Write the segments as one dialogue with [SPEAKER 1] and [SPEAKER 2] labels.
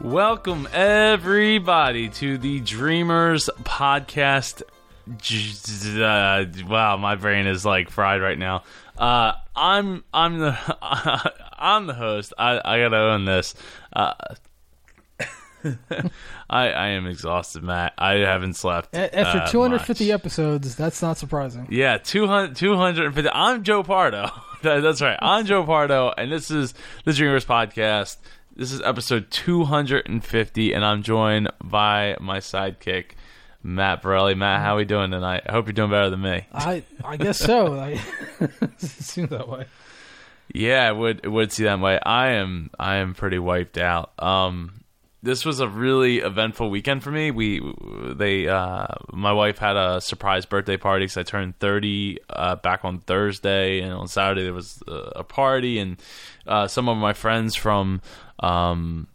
[SPEAKER 1] Welcome, everybody, to the Dreamers Podcast. Uh, wow, my brain is like fried right now. Uh, I'm I'm the I'm the host. I, I gotta own this. Uh, I I am exhausted, Matt. I haven't slept.
[SPEAKER 2] After
[SPEAKER 1] uh,
[SPEAKER 2] 250
[SPEAKER 1] much.
[SPEAKER 2] episodes, that's not surprising.
[SPEAKER 1] Yeah, 200, 250. I'm Joe Pardo. That- That's right. I'm Joe Pardo, and this is the Dreamers Podcast. This is episode 250, and I'm joined by my sidekick, Matt Borelli. Matt, how are we doing tonight? I hope you're doing better than me.
[SPEAKER 2] I I guess so. I, it seems that way.
[SPEAKER 1] Yeah, it would it would see that way. I am I am pretty wiped out. Um, this was a really eventful weekend for me. We they uh, my wife had a surprise birthday party because I turned thirty uh, back on Thursday, and on Saturday there was a, party, and uh, some of my friends from um,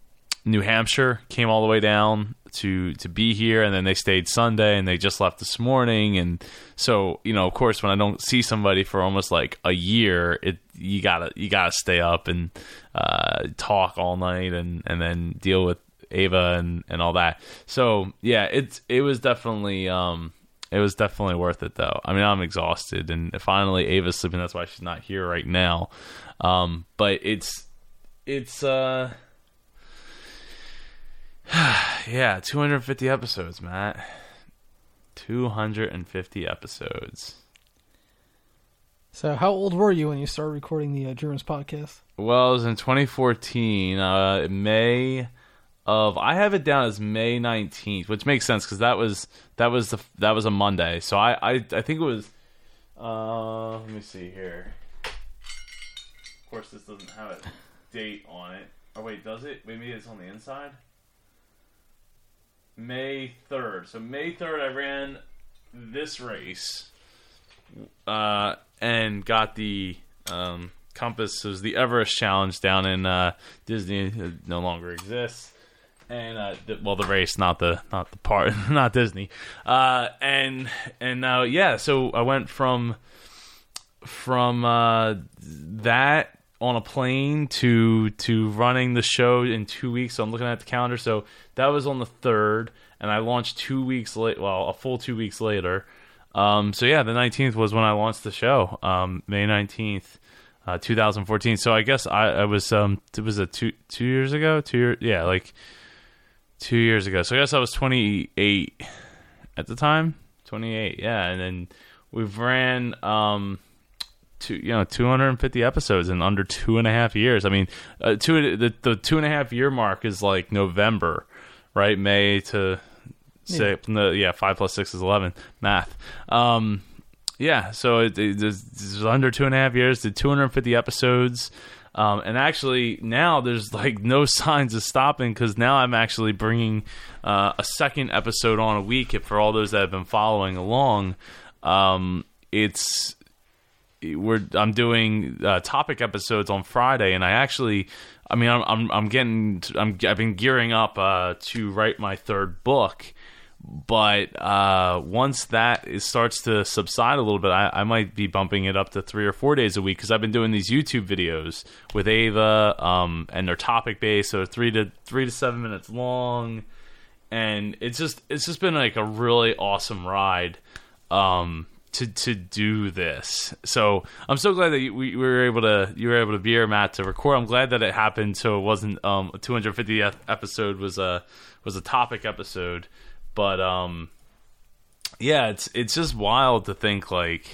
[SPEAKER 1] New Hampshire came all the way down to to be here, and then they stayed Sunday, and they just left this morning, and so you know, of course, when I don't see somebody for almost like a year, it you gotta you gotta stay up and uh, talk all night, and and then deal with Ava and and all that. So yeah, it's it was definitely. Um, it was definitely worth it, though. I mean, I'm exhausted, and finally Ava's sleeping. That's why she's not here right now. Um, but it's it's uh yeah 250 episodes matt 250 episodes
[SPEAKER 2] So, how old were you when you started recording the uh, Dreamers podcast?
[SPEAKER 1] well it was in 2014 uh may of i have it down as may 19th which makes sense because that was that was the that was a monday so i i, I think it was uh let me see here of course this doesn't have a date on it oh wait does it maybe it's on the inside May 3rd. So May 3rd, I ran this race uh, and got the um, Compass. It was the Everest Challenge down in uh, Disney. It no longer exists. And uh, well, the race, not the not the part, not Disney. Uh, and and now, yeah. So I went from from uh, that on a plane to to running the show in two weeks. So I'm looking at the calendar. So that was on the third, and I launched two weeks late. Well, a full two weeks later. Um, so yeah, the 19th was when I launched the show. Um, May 19th, uh, 2014. So I guess I, I was um, it was a two two years ago. Two year, yeah, like two years ago. So I guess I was 28 at the time. 28, yeah, and then we've ran um two you know 250 episodes in under two and a half years. I mean uh, two the, the two and a half year mark is like november right? May to say no, yeah five plus six is 11 math. Um yeah so it, it, it's it's under two and a half years. Did 250 episodes um, and actually now there's like no signs of stopping because now i'm actually bringing uh, a second episode on a week if for all those that have been following along. Um, it's we're I'm doing uh, topic episodes on Friday, and I actually, I mean, I'm I'm, I'm getting I'm I've been gearing up uh, to write my third book, but uh, once that is, starts to subside a little bit, I, I might be bumping it up to three or four days a week because I've been doing these YouTube videos with Ava, um, and they're topic based, so three to three to seven minutes long, and it's just it's just been like a really awesome ride. Um, to to do this. So I'm so glad that you, we, we were able to you were able to be here, Matt, to record. I'm glad that it happened. So it wasn't um, a 250th episode was a was a topic episode, but um, yeah, it's it's just wild to think like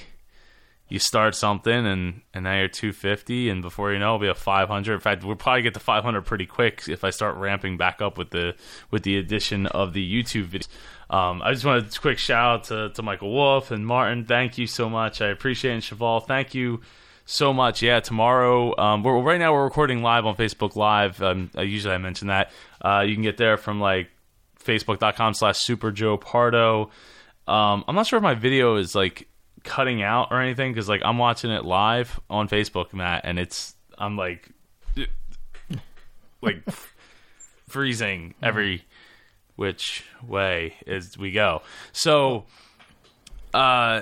[SPEAKER 1] you start something and and now you're 250 and before you know it'll be a 500 in fact we'll probably get to 500 pretty quick if i start ramping back up with the with the addition of the youtube videos um, I just want a quick shout out to, to Michael Wolf and Martin. Thank you so much. I appreciate it. And Cheval, thank you so much. Yeah, tomorrow. Um, we're right now we're recording live on Facebook Live. Um, usually I mention that. Uh, you can get there from like facebook.com slash super Joe Pardo. Um, I'm not sure if my video is like cutting out or anything because like I'm watching it live on Facebook, Matt, and it's I'm like like freezing every which way as we go. So, uh,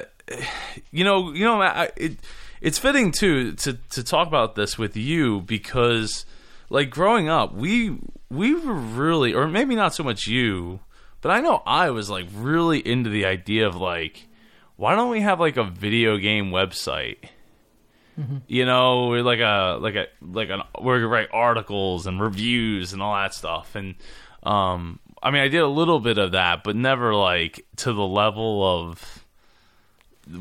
[SPEAKER 1] you know, you know, I, it it's fitting too to to talk about this with you because, like, growing up, we we were really, or maybe not so much you, but I know I was like really into the idea of like, why don't we have like a video game website? You know, we're like a like a like an where we write articles and reviews and all that stuff. And um, I mean, I did a little bit of that, but never like to the level of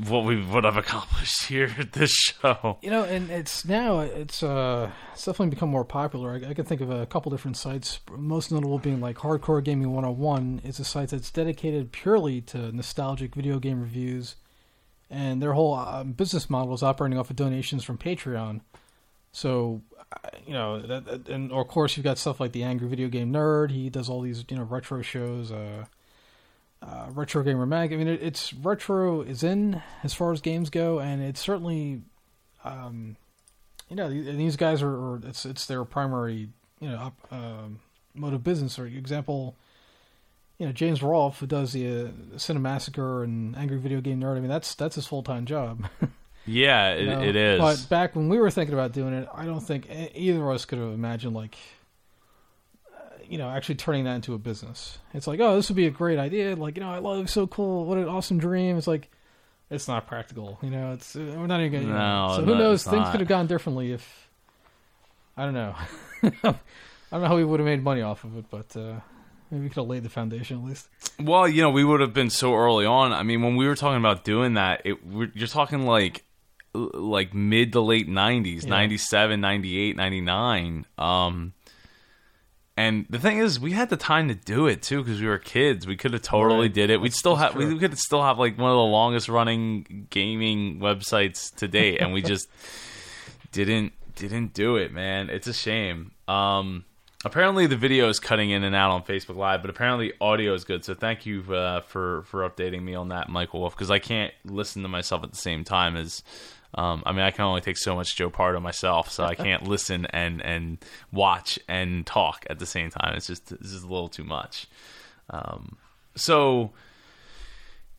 [SPEAKER 1] what we would have accomplished here at this show.
[SPEAKER 2] You know, and it's now it's uh it's definitely become more popular. I, I can think of a couple different sites. Most notable being like Hardcore Gaming 101 is a site that's dedicated purely to nostalgic video game reviews, and their whole uh, business model is operating off of donations from Patreon. So, uh, you know, that- and of course you've got stuff like the Angry Video Game Nerd. He does all these you know retro shows. Uh, uh, retro gamer mag. I mean, it, it's retro is in as far as games go, and it's certainly um, you know, these guys are, are it's it's their primary, you know, um, mode of business. Or example, you know, James Rolfe, who does the uh, Cinemassacre and Angry Video Game Nerd. I mean, that's that's his full time job.
[SPEAKER 1] Yeah, it,
[SPEAKER 2] you know?
[SPEAKER 1] it is.
[SPEAKER 2] But back when we were thinking about doing it, I don't think either of us could have imagined like, uh, you know, actually turning that into a business. It's like, oh, this would be a great idea. Like, you know, I love it so cool. What an awesome dream. It's like. It's not practical, you know. It's uh, we're not even gonna.
[SPEAKER 1] No,
[SPEAKER 2] so who
[SPEAKER 1] no,
[SPEAKER 2] knows? Things
[SPEAKER 1] not.
[SPEAKER 2] could have gone differently if I don't know. I don't know how we would have made money off of it, but uh, maybe we could have laid the foundation at least.
[SPEAKER 1] Well, you know, we would have been so early on. I mean, when we were talking about doing that, it you're talking like like mid to late 90s,
[SPEAKER 2] Yeah.
[SPEAKER 1] 97, 98, 99. Um and the thing is, we had the time to do it too because we were kids. We could have totally
[SPEAKER 2] Right.
[SPEAKER 1] did it. We'd still have we could still have like one of the longest running gaming websites to date, and we just didn't didn't do it, man. It's a shame. Um, apparently the video is cutting in and out on Facebook Live, but apparently audio is good. So thank you uh, for for updating me on that, Michael Wolf, because I can't listen to myself at the same time as. Um, I mean, I can only take so much Joe Pardo myself, so I can't listen and and watch and talk at the same time. It's just it's just a little too much. Um, so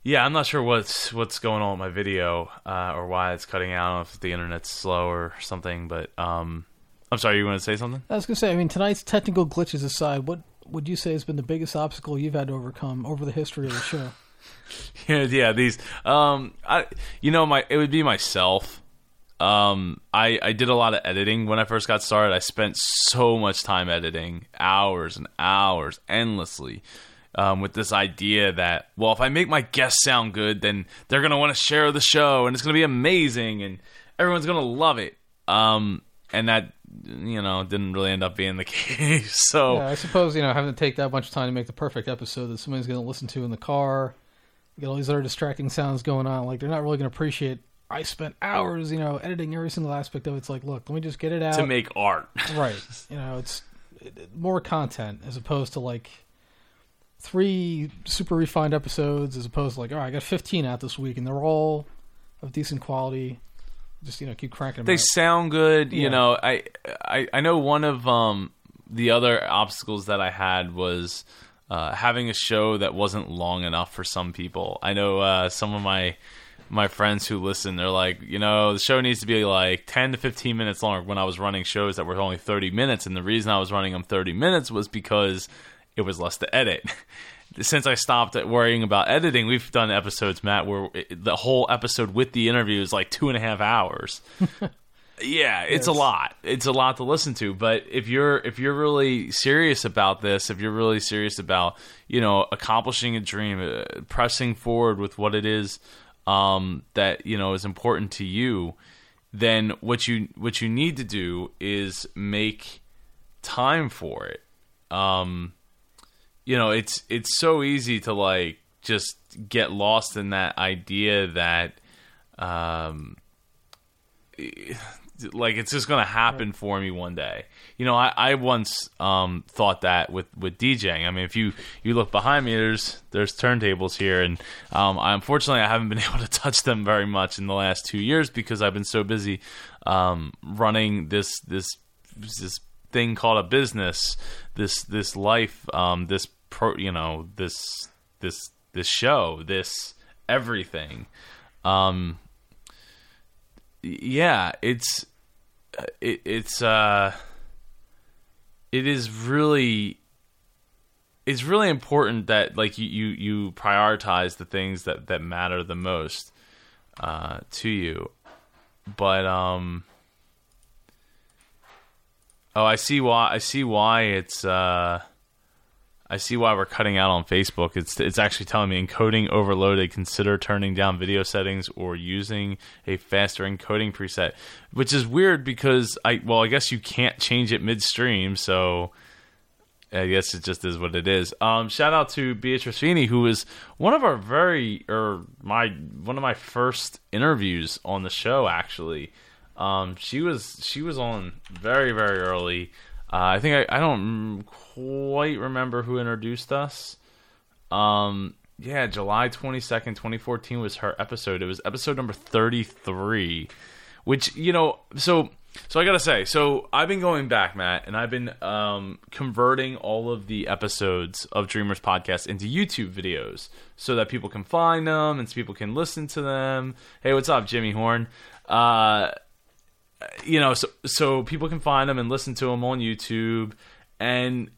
[SPEAKER 1] yeah, I'm not sure what's what's going on with my video uh, or why it's cutting out. I don't know if the internet's slow or something, but um, I'm sorry. You want to say something?
[SPEAKER 2] I was gonna say, I mean, tonight's technical glitches aside, what would you say has been the biggest obstacle you've had to overcome over the history of the show?
[SPEAKER 1] yeah. These, um, I, you know, my it would be myself. Um, I I did a lot of editing when I first got started. I spent so much time editing, hours and hours, endlessly. Um, with this idea that, well, if I make my guests sound good, then they're gonna want to share the show, and it's gonna be amazing, and everyone's gonna love it. Um, and that, you know, didn't really end up being the case. So
[SPEAKER 2] Yeah, I suppose you know having to take that much time to make the perfect episode that somebody's going to listen to in the car. You get all these other distracting sounds going on. Like they're not really going to appreciate. I spent hours, you know, editing every single aspect of it. It's like, look, let me just get it out.
[SPEAKER 1] to make art,
[SPEAKER 2] right. You know, it's it, it- more content as opposed to like three super refined episodes, as opposed to like, all right, I got 15 out this week, and they're all of decent quality. Just you know, keep cranking them.
[SPEAKER 1] they
[SPEAKER 2] out.
[SPEAKER 1] sound good you know I, I i know one of um the other obstacles that i had was uh having a show that wasn't long enough for some people i know uh some of my my friends who listen they're like you know the show needs to be like 10 to 15 minutes longer. when i was running shows that were only 30 minutes and the reason i was running them 30 minutes was because it was less to edit since I stopped worrying about editing, we've done episodes, Matt, where the whole episode with the interview is like two and a half hours. yeah, it's a lot. It's a lot to listen to. But if you're if you're really serious about this, if you're really serious about you know accomplishing a dream, uh, pressing forward with what it is um, that you know is important to you, then what you what you need to do is make time for it. Um, you know, it's it's so easy to like just get lost in that idea that um like it's just gonna happen for me one day. You know, I, I once um, thought that with, with DJing. I mean, if you, you look behind me, there's there's turntables here, and um, I, unfortunately, I haven't been able to touch them very much in the last two years because I've been so busy um, running this this this thing called a business, this this life, um, this pro, you know, this this this show, this everything. Um, yeah, it's it, it's uh it is really it's really important that like you you, you prioritize the things that that matter the most uh, to you. But um Oh, I see why I see why it's uh I see why we're cutting out on Facebook. It's it's actually telling me encoding overloaded. Consider turning down video settings or using a faster encoding preset, which is weird because I well I guess you can't change it midstream. So I guess it just is what it is. Um, shout out to Beatrice Feeney, who was one of our very or my one of my first interviews on the show. Actually, um, she was she was on very very early. Uh, I think I, I don't quite remember who introduced us. Um, yeah, July 22nd, 2014 was her episode. It was episode number 33, which, you know, so so I got to say, so I've been going back, Matt, and I've been um, converting all of the episodes of Dreamers podcast into YouTube videos so that people can find them and so people can listen to them. Hey, what's up, Jimmy Horn? Uh, you know, so so people can find them and listen to them on YouTube. And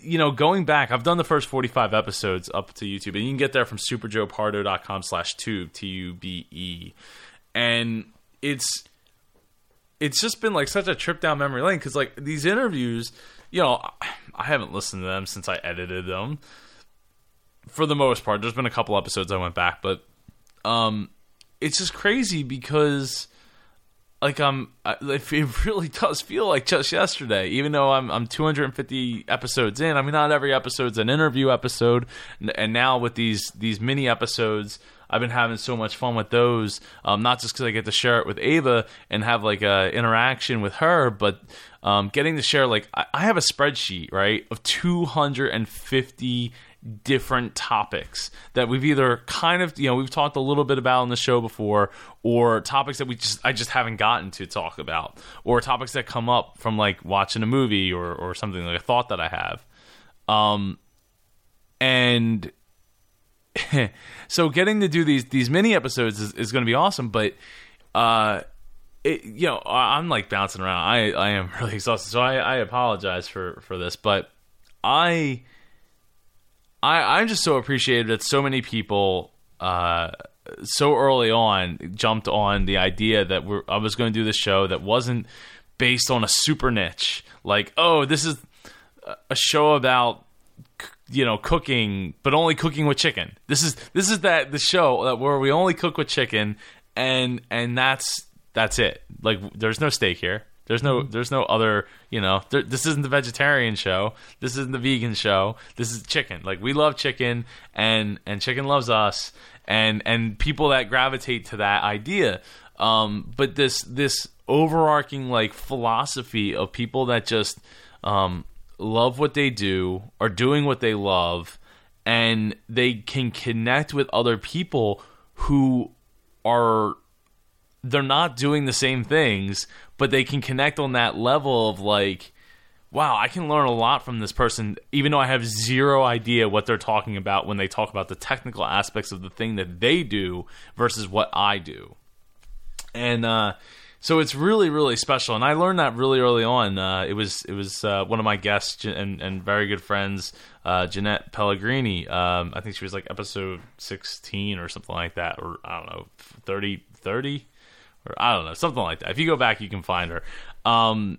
[SPEAKER 1] you know, going back, I've done the first 45 episodes up to YouTube, and you can get there from superjoepardo.com slash tube, T U B E. And it's it's just been like such a trip down memory lane because like these interviews, you know, I haven't listened to them since I edited them. For the most part, there's been a couple episodes I went back, but um, it's just crazy because like I'm, it really does feel like just yesterday. Even though I'm I'm 250 episodes in, I mean not every episode's an interview episode, and now with these these mini episodes, I've been having so much fun with those. Um, not just because I get to share it with Ava and have like a interaction with her, but um, getting to share like I, I have a spreadsheet right of 250 different topics that we've either kind of you know we've talked a little bit about on the show before or topics that we just I just haven't gotten to talk about or topics that come up from like watching a movie or or something like a thought that I have. Um and so getting to do these these mini episodes is, is going to be awesome but uh it, you know I'm like bouncing around. I I am really exhausted so I I apologize for for this but I I, I'm just so appreciated that so many people uh, so early on jumped on the idea that we're, I was going to do this show that wasn't based on a super niche. Like, oh, this is a show about you know cooking, but only cooking with chicken. This is this is that the show that where we only cook with chicken, and and that's that's it. Like, there's no steak here. There's no
[SPEAKER 2] Mm-hmm.
[SPEAKER 1] there's no other you know there, this isn't the vegetarian show. This isn't the vegan show. This is chicken. Like we love chicken and and chicken loves us and and people that gravitate to that idea. Um, but this this overarching like philosophy of people that just um, love what they do, are doing what they love, and they can connect with other people who are they're not doing the same things, but they can connect on that level of like, wow, I can learn a lot from this person, even though I have zero idea what they're talking about when they talk about the technical aspects of the thing that they do versus what I do. And uh, so it's really, really special. And I learned that really early on. Uh, it was it was uh, one of my guests and, and very good friends, uh, Jeanette Pellegrini. Um, I think she was like episode 16 or something like that, or I don't know, 30, 30 or I don't know, something like that. If you go back, you can find her. Um,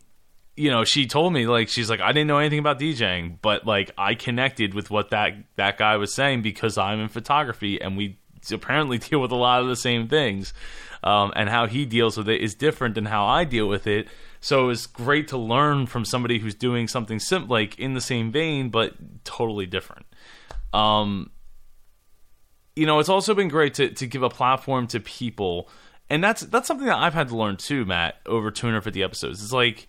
[SPEAKER 1] you know, she told me like she's like I didn't know anything about DJing, but like I connected with what that that guy was saying because I'm in photography and we apparently deal with a lot of the same things. Um, and how he deals with it is different than how I deal with it. So it's great to learn from somebody who's doing something sim- like in the same vein, but totally different. Um, you know, it's also been great to, to give a platform to people, and that's that's something that I've had to learn too, Matt. Over 250 episodes, it's like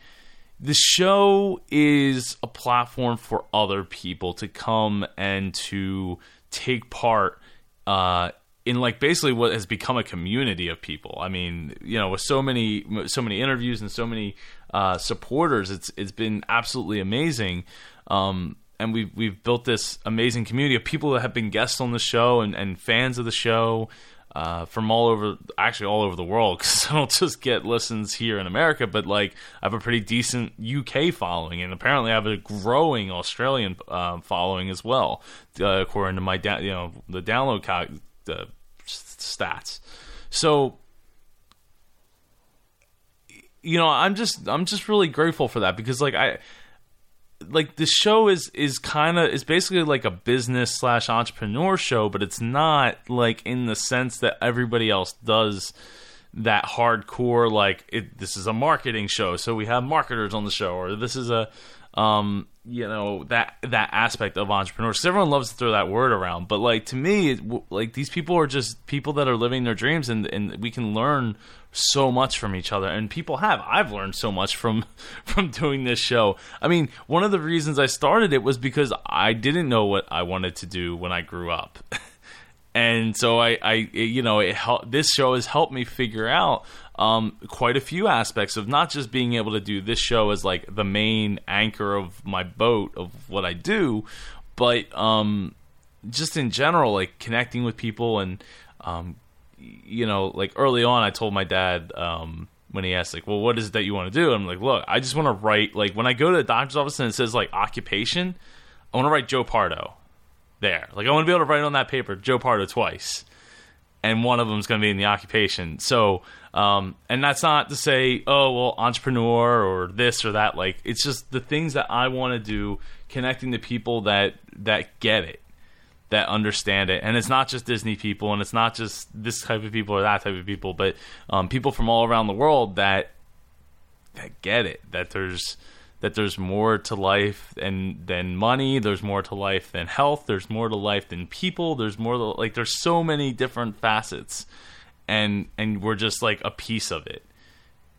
[SPEAKER 1] the show is a platform for other people to come and to take part uh, in like basically what has become a community of people. I mean, you know, with so many so many interviews and so many uh, supporters, it's it's been absolutely amazing. Um, and we've we've built this amazing community of people that have been guests on the show and, and fans of the show. Uh, from all over, actually all over the world, because I don't just get listens here in America, but like I have a pretty decent UK following, and apparently I have a growing Australian uh, following as well, uh, according to my da- you know the download cal- the stats. So you know, I'm just I'm just really grateful for that because like I like the show is is kind of is basically like a business slash entrepreneur show, but it's not like in the sense that everybody else does that hardcore like it, this is a marketing show, so we have marketers on the show, or this is a um you know that that aspect of entrepreneurs. Everyone loves to throw that word around, but like to me, it, like these people are just people that are living their dreams, and and we can learn so much from each other and people have i've learned so much from from doing this show i mean one of the reasons i started it was because i didn't know what i wanted to do when i grew up and so i i you know it helped this show has helped me figure out um, quite a few aspects of not just being able to do this show as like the main anchor of my boat of what i do but um just in general like connecting with people and um, you know, like early on, I told my dad um, when he asked, like, well, what is it that you want to do? I'm like, look, I just want to write, like, when I go to the doctor's office and it says, like, occupation, I want to write Joe Pardo there. Like, I want to be able to write on that paper Joe Pardo twice. And one of them is going to be in the occupation. So, um, and that's not to say, oh, well, entrepreneur or this or that. Like, it's just the things that I want to do, connecting to people that that get it that understand it. And it's not just Disney people, and it's not just this type of people or that type of people, but um, people from all around the world that that get it. That there's that there's more to life than than money. There's more to life than health. There's more to life than people. There's more to, like there's so many different facets, and and we're just like a piece of it,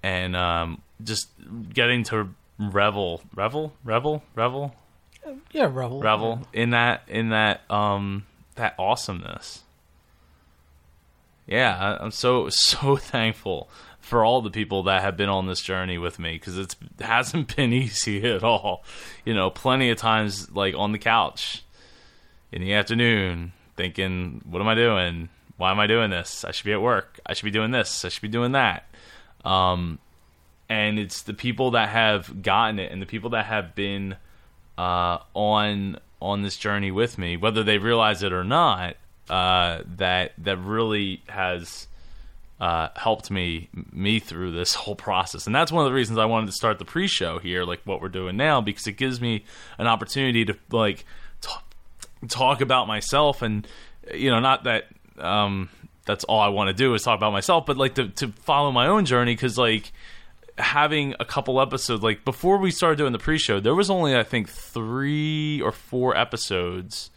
[SPEAKER 1] and um, just getting to revel, revel, revel, revel
[SPEAKER 2] yeah, revel,
[SPEAKER 1] revel in that in that um that awesomeness. Yeah, I'm so so thankful for all the people that have been on this journey with me because it hasn't been easy at all. You know, plenty of times like on the couch in the afternoon, thinking, "What am I doing? Why am I doing this? I should be at work. I should be doing this. I should be doing that." Um, and it's the people that have gotten it and the people that have been uh, on on this journey with me, whether they realize it or not. Uh, that that really has uh, helped me me through this whole process, and that's one of the reasons I wanted to start the pre-show here, like what we're doing now, because it gives me an opportunity to like talk, talk about myself, and you know, not that um, that's all I want to do is talk about myself, but like to to follow my own journey, because like having a couple episodes like before we started doing the pre-show there was only i think three or four episodes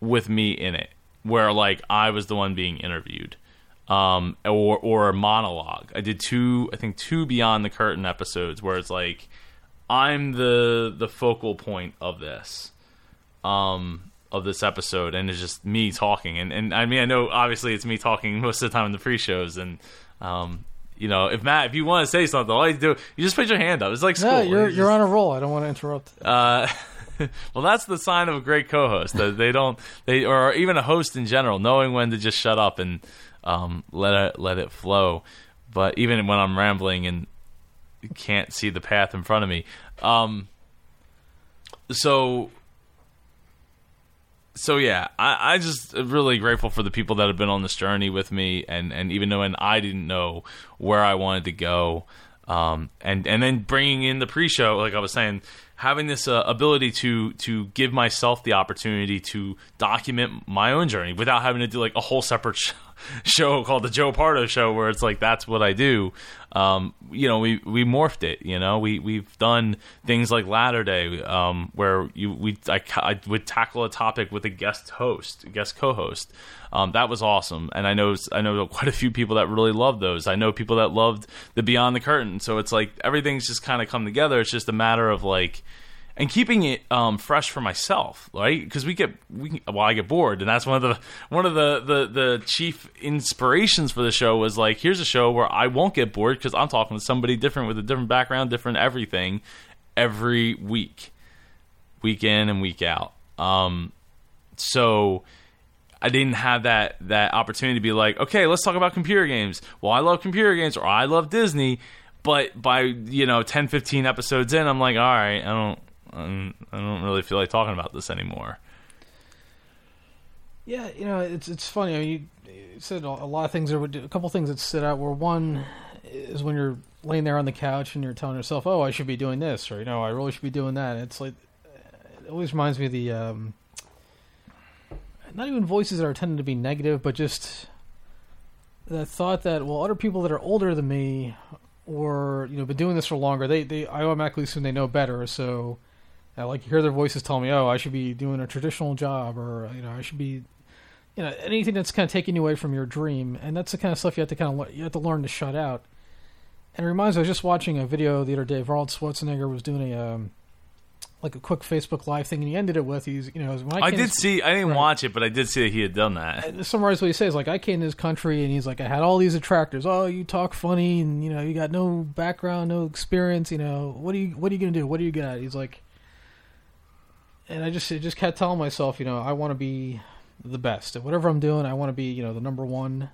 [SPEAKER 1] with me in it where like i was the one being interviewed um or or a monologue i did two i think two beyond the curtain episodes where it's like i'm the the focal point of this um of this episode and it's just me talking and and i mean i know obviously it's me talking most of the time in the pre-shows and um you know, if Matt, if you want to say something, all you do, you just put your hand up. It's like school.
[SPEAKER 2] Yeah, you're
[SPEAKER 1] You
[SPEAKER 2] you're
[SPEAKER 1] just-
[SPEAKER 2] on a roll. I don't want to interrupt.
[SPEAKER 1] uh, well, that's the sign of a great co-host. That they don't, they or even a host in general, knowing when to just shut up and um, let it let it flow. But even when I'm rambling and can't see the path in front of me, um, so so yeah, I, I just really grateful for the people that have been on this journey with me, and and even though and I didn't know where I wanted to go, um, and and then bringing in the pre-show, like I was saying, having this uh, ability to to give myself the opportunity to document my own journey without having to do like a whole separate sh- show called the Joe Pardo Show, where it's like that's what I do. Um, you know, we we morphed it. You know, we we've done things like Latter Day, um, where you we I, I would tackle a topic with a guest host, guest co-host. Um, that was awesome, and I know I know quite a few people that really loved those. I know people that loved the Beyond the Curtain. So it's like everything's just kind of come together. It's just a matter of like and keeping it um, fresh for myself, right? Because we get we well, I get bored, and that's one of the one of the, the the chief inspirations for the show was like, here's a show where I won't get bored because I'm talking to somebody different with a different background, different everything, every week, week in and week out. Um, so I didn't have that that opportunity to be like, okay, let's talk about computer games. Well, I love computer games, or I love Disney. But by you know 10, 15 episodes in, I'm like, all right, I don't, I don't really feel like talking about this anymore.
[SPEAKER 2] Yeah, you know, it's it's funny. I mean, you, said a lot of things. There were a couple things that stood out. Where one is when you're laying there on the couch and you're telling yourself, "Oh, I should be doing this," or you know, "I really should be doing that." It's like it always reminds me of the um, not even voices that are tending to be negative, but just the thought that well, other people that are older than me or you know been doing this for longer, they they I automatically assume they know better. So I like you hear their voices tell me, "Oh, I should be doing a traditional job," or you know, I should be you know anything that's kind of taking you away from your dream, and that's the kind of stuff you have to kind of you have to learn to shut out. And it reminds me, I was just watching a video the other day. Arnold Schwarzenegger was doing a um, like a quick Facebook Live thing, and he ended it with, "He's you know,
[SPEAKER 1] I, I did see, I didn't
[SPEAKER 2] right.
[SPEAKER 1] watch it, but I did see that he had done that."
[SPEAKER 2] And to summarize what he says, like I came to this country, and he's like, I had all these attractors. Oh, you talk funny, and you know, you got no background, no experience. You know, what are you, what are you gonna do? What do you got? He's like, and I just, I just kept telling myself, you know, I want to be the best at whatever I'm doing. I want to be, you know, the number one.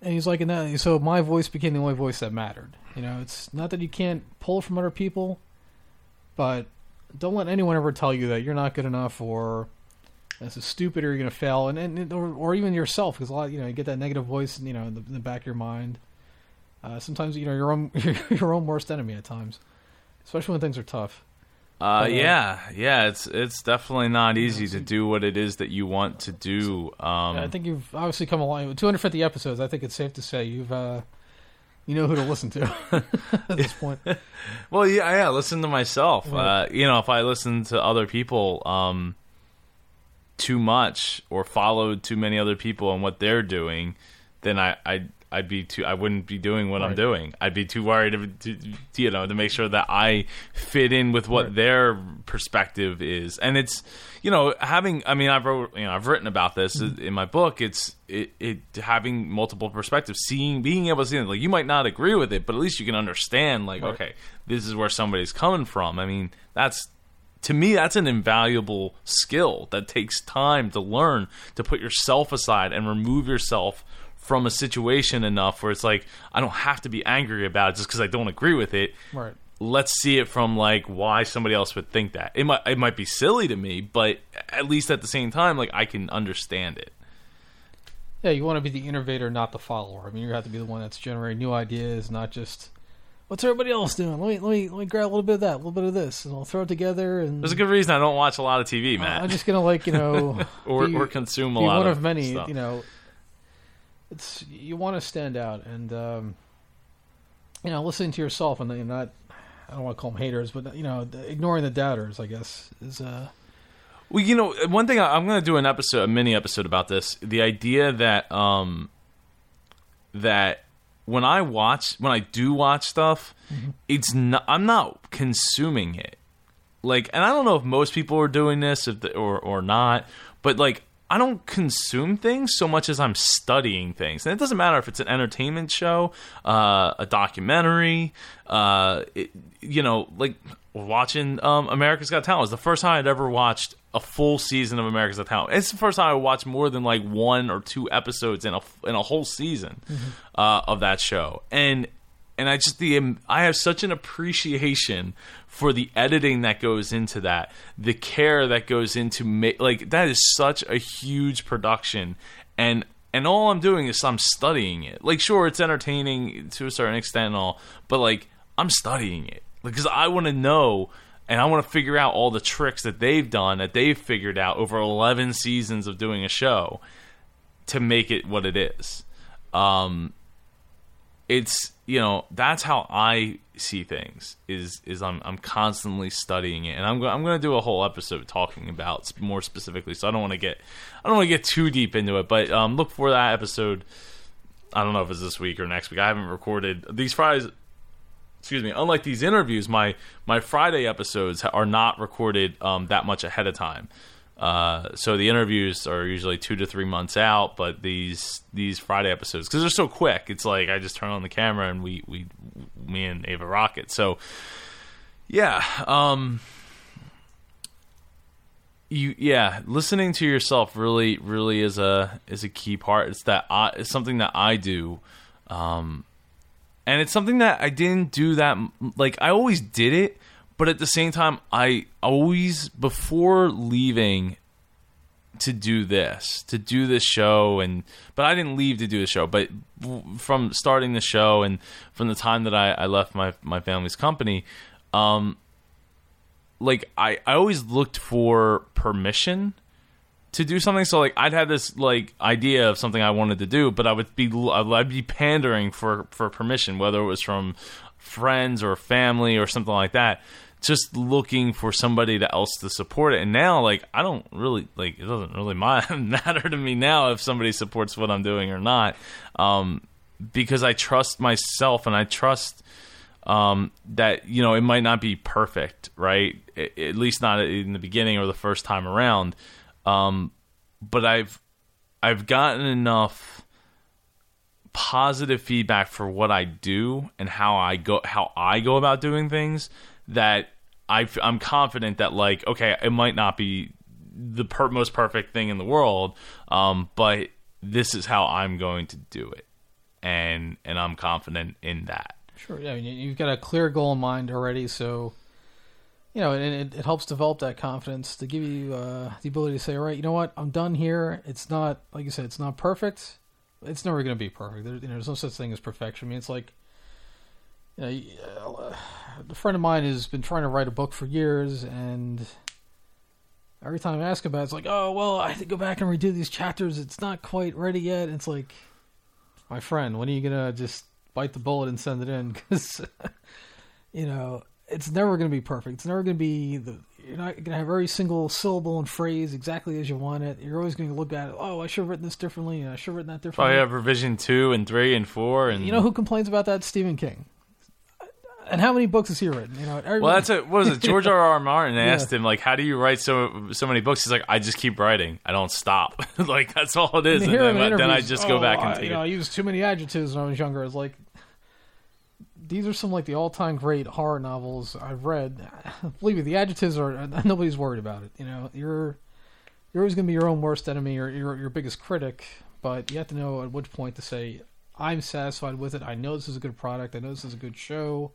[SPEAKER 2] And he's like, and that, so my voice became the only voice that mattered. You know, it's not that you can't pull from other people, but don't let anyone ever tell you that you're not good enough or this is stupid or you're going to fail, and, and or, or even yourself because a lot, you know, you get that negative voice, you know, in the, in the back of your mind. Uh, sometimes you know your own your own worst enemy at times, especially when things are tough.
[SPEAKER 1] Uh, yeah, yeah, it's it's definitely not easy to do what it is that you want to do. Um,
[SPEAKER 2] I think you've obviously come along. 250 episodes. I think it's safe to say you've uh, you know who to listen to at this point.
[SPEAKER 1] Well, yeah, yeah. Listen to myself.
[SPEAKER 2] Right.
[SPEAKER 1] Uh, you know, if I listen to other people um, too much or followed too many other people and what they're doing, then I, I, I'd be too. I wouldn't be doing what I'm doing. I'd be too worried to, to, you know, to make sure that I fit in with what
[SPEAKER 2] Right.
[SPEAKER 1] their perspective is. And it's, you know, having. I mean, I've wrote, you know, I've written about this
[SPEAKER 2] Mm-hmm.
[SPEAKER 1] in my book. It's it, it having multiple perspectives, seeing, being able to see it. Like you might not agree with it, but at least you can understand. Like,
[SPEAKER 2] Right.
[SPEAKER 1] okay, this is where somebody's coming from. I mean, that's to me that's an invaluable skill that takes time to learn to put yourself aside and remove yourself from a situation enough where it's like I don't have to be angry about it just because I don't agree with it.
[SPEAKER 2] Right.
[SPEAKER 1] Let's see it from like why somebody else would think that. It might it might be silly to me, but at least at the same time, like I can understand it.
[SPEAKER 2] Yeah, you want to be the innovator, not the follower. I mean, you have to be the one that's generating new ideas, not just what's everybody else doing. Let me let me let me grab a little bit of that, a little bit of this, and I'll throw it together. And
[SPEAKER 1] There's a good reason I don't watch a lot of TV, Matt,
[SPEAKER 2] I'm just gonna like you know
[SPEAKER 1] or
[SPEAKER 2] be-
[SPEAKER 1] or consume a lot
[SPEAKER 2] one
[SPEAKER 1] of,
[SPEAKER 2] of many.
[SPEAKER 1] stuff.
[SPEAKER 2] You know, it's you want to stand out, and um, you know, listening to yourself, and not. I don't want to call them haters, but you know, ignoring the doubters, I guess, is uh,
[SPEAKER 1] Well, you know, one thing I'm going to do an episode, a mini episode about this. The idea that um that when I watch, when I do watch stuff, it's not. I'm not consuming it. Like, and I don't know if most people are doing this, if the, or or not, but like. I don't consume things so much as I'm studying things, and it doesn't matter if it's an entertainment show, uh, a documentary, uh, it, you know, like watching um, America's Got Talent. Was the first time I'd ever watched a full season of America's Got Talent. It's the first time I watched more than like one or two episodes in a in a whole season uh, of that show, and and I just the I have such an appreciation for the editing that goes into that, the care that goes into ma- like that is such a huge production, and and all I'm doing is I'm studying it. Like sure, it's entertaining to a certain extent and all, but like I'm studying it because I want to know. And I want to figure out all the tricks that they've done, that they've figured out over 11 seasons of doing a show to make it what it is. Um, it's you know that's how I see things is is I'm I'm constantly studying it. And I'm I'm going to do a whole episode talking about more specifically so I don't want to get I don't want to get too deep into it but um look for that episode. I don't know if it's this week or next week. I haven't recorded these Fridays excuse me unlike these interviews my my Friday episodes are not recorded um that much ahead of time uh, so the interviews are usually two to three months out, but these these Friday episodes because they're so quick, it's like I just turn on the camera and we we me and Ava rocket. So yeah, um, you yeah listening to yourself really really is a is a key part it's that I, it's something that i do um and it's something that i didn't do that like i always did it but at the same time i always before leaving to do this to do this show and but i didn't leave to do the show but from starting the show and from the time that i, I left my my family's company um like I, I always looked for permission to do something. So like I'd have this like idea of something I wanted to do, but I would be I'd be pandering for for permission, whether it was from friends or family or something like that. Just looking for somebody to else to support it. And now like I don't really like it doesn't really matter to me now if somebody supports what I'm doing or not. Um, because I trust myself and I trust um, that you know it might not be perfect, right? At least not in the beginning or the first time around. Um, but I've I've gotten enough positive feedback for what I do and how I go how I go about doing things that I I'm confident that like okay it might not be the per- most perfect thing in the world, um, but this is how I'm going to do it, and and I'm confident in that.
[SPEAKER 2] Sure. Yeah, I mean, you've got a clear goal in mind already, so you know, and it, it helps develop that confidence to give you uh, the ability to say, all right, you know what, I'm done here. It's not like you said, it's not perfect. It's never going to be perfect. There, you know, there's no such thing as perfection. I mean, it's like you know, uh, a friend of mine has been trying to write a book for years, and every time I ask about it, it's like, oh, well, I have to go back and redo these chapters. It's not quite ready yet. It's like, my friend, when are you gonna just bite the bullet and send it in because you know it's never going to be perfect. It's never going to be the you're not going to have every single syllable and phrase exactly as you want it. You're always going to look at it. Oh, I should have written this differently. I should have written that differently.
[SPEAKER 1] Oh, have revision two and three and four. And
[SPEAKER 2] you know who complains about that? Stephen King. And how many books has he written? You know,
[SPEAKER 1] well, that's it. What was it? George R. R. Martin asked yeah. him like, "How do you write so so many books?" He's like, "I just keep writing. I don't stop. like that's all it is." And, and then, then, I just oh, go back and take
[SPEAKER 2] you know. I used too many adjectives when I was younger. It's like, these are some like the all-time great horror novels I've read. Believe me, the adjectives are nobody's worried about it. You know, you're you're always going to be your own worst enemy or your your biggest critic, but you have to know at which point to say I'm satisfied with it. I know this is a good product. I know this is a good show.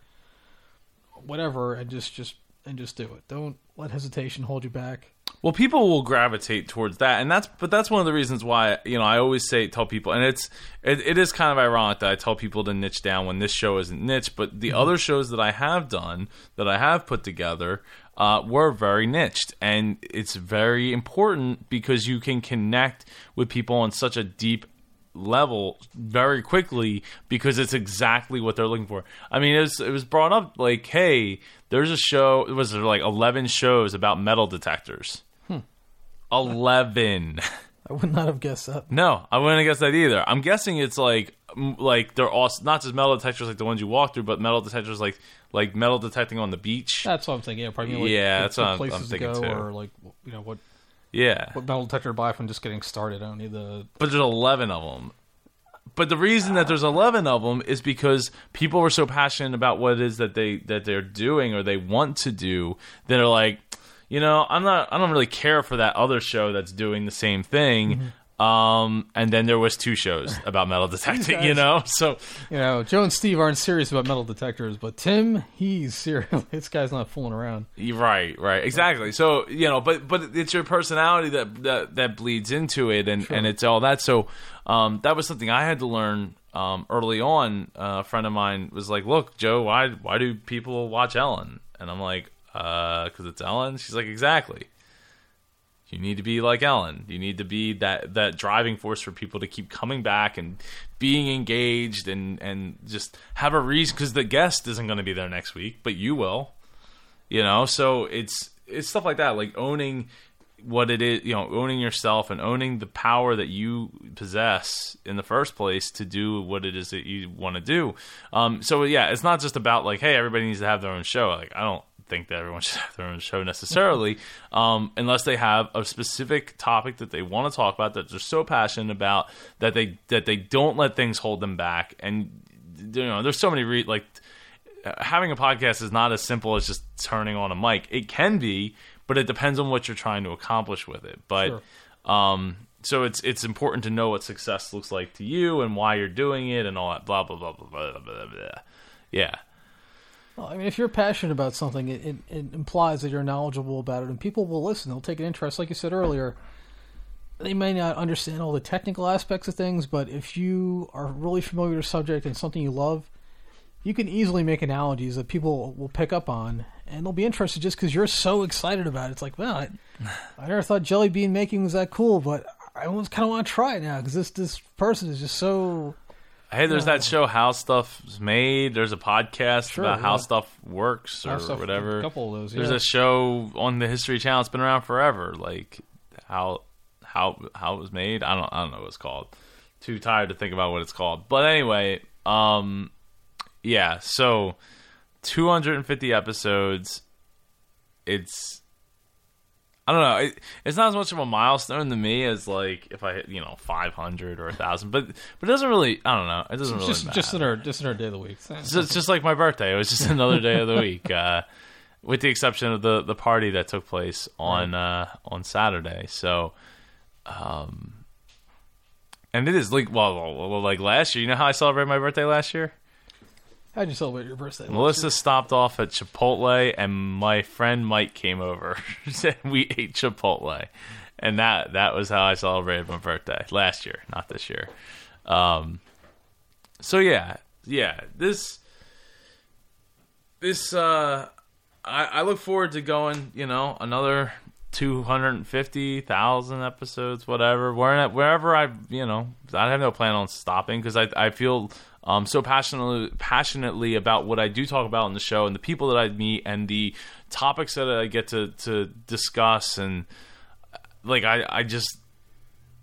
[SPEAKER 2] Whatever, and just just and just do it. Don't let hesitation hold you back.
[SPEAKER 1] Well, people will gravitate towards that, and that's but that's one of the reasons why you know I always say tell people, and it's it, it is kind of ironic that I tell people to niche down when this show isn't niche, but the mm-hmm. other shows that I have done that I have put together uh, were very niched, and it's very important because you can connect with people on such a deep level very quickly because it's exactly what they're looking for. I mean, it was it was brought up like, hey, there's a show. It was like eleven shows about metal detectors. Hmm. Eleven.
[SPEAKER 2] I would not have guessed that.
[SPEAKER 1] No, I wouldn't have guessed that either. I'm guessing it's like like they're all not just metal detectors like the ones you walk through, but metal detectors like like metal detecting on the beach.
[SPEAKER 2] That's what I'm thinking. Yeah, probably like,
[SPEAKER 1] yeah,
[SPEAKER 2] like,
[SPEAKER 1] that's what places I'm, thinking
[SPEAKER 2] to
[SPEAKER 1] go,
[SPEAKER 2] too. Or like you know what?
[SPEAKER 1] Yeah,
[SPEAKER 2] what metal detector to buy from just getting started. I don't need the.
[SPEAKER 1] But there's eleven of them. But the reason that there's eleven of them is because people were so passionate about what it is that they that they're doing or they want to do that are like, you know, I'm not, I don't really care for that other show that's doing the same thing. Mm-hmm. Um, and then there was two shows about metal detecting, guys, you know. So
[SPEAKER 2] you know, Joe and Steve aren't serious about metal detectors, but Tim, he's serious. this guy's not fooling around.
[SPEAKER 1] Right, right, exactly. So you know, but but it's your personality that that, that bleeds into it, and sure. and it's all that. So um, that was something I had to learn um, early on. Uh, a friend of mine was like, "Look, Joe, why why do people watch Ellen?" And I'm like, "Uh, because it's Ellen. She's like, exactly. You need to be like Ellen. You need to be that that driving force for people to keep coming back and being engaged and and just have a reason. Because the guest isn't going to be there next week, but you will. You know, so it's it's stuff like that, like owning what it is, you know, owning yourself and owning the power that you possess in the first place to do what it is that you want to do. Um, so yeah, it's not just about like, hey, everybody needs to have their own show. Like, I don't think that everyone should have their own show necessarily, um, unless they have a specific topic that they want to talk about that they're so passionate about that they that they don't let things hold them back. And you know, there's so many re- like having a podcast is not as simple as just turning on a mic. It can be, but it depends on what you're trying to accomplish with it. But
[SPEAKER 2] Sure.
[SPEAKER 1] um, so it's it's important to know what success looks like to you and why you're doing it and all that blah blah blah blah blah blah. blah, blah. Yeah,
[SPEAKER 2] Well, I mean, if you're passionate about something, it, it, it implies that you're knowledgeable about it, and people will listen. They'll take an interest, like you said earlier. They may not understand all the technical aspects of things, but if you are really familiar with a subject and something you love, you can easily make analogies that people will pick up on, and they'll be interested just because you're so excited about it. It's like, well, I, I never thought jelly bean making was that cool, but I almost kind of want to try it now because this this person is just so
[SPEAKER 1] Hey, there's that show How Stuff's Made. There's a podcast
[SPEAKER 2] Sure,
[SPEAKER 1] about how stuff works or
[SPEAKER 2] How stuff-
[SPEAKER 1] whatever.
[SPEAKER 2] a couple of those,
[SPEAKER 1] There's a show on the History Channel. It's been around forever. Like how how how it was made. I don't I don't know what it's called. Too tired to think about what it's called. But anyway, um, yeah. So 250 episodes. It's I don't know. It, it's not as much of a milestone to me as like if I hit you know 500 or a thousand. But but it doesn't really. I don't know. It doesn't really
[SPEAKER 2] just
[SPEAKER 1] matter.
[SPEAKER 2] just another just another day of the week.
[SPEAKER 1] It's just like my birthday. It was just another day of the week, uh, with the exception of the, the party that took place on uh, on Saturday. So, um, and it is like well, well, like last year. You know how I celebrated my birthday last year?
[SPEAKER 2] How'd you celebrate your birthday?
[SPEAKER 1] Melissa stopped off at Chipotle, and my friend Mike came over. and we ate Chipotle, and that that was how I celebrated my birthday last year, not this year. Um, so yeah, yeah, this this uh, I, I look forward to going. You know, another two hundred fifty thousand episodes, whatever. Where wherever I, you know, I have no plan on stopping because I I feel um so passionately passionately about what I do talk about in the show and the people that I meet and the topics that I get to to discuss and like I I just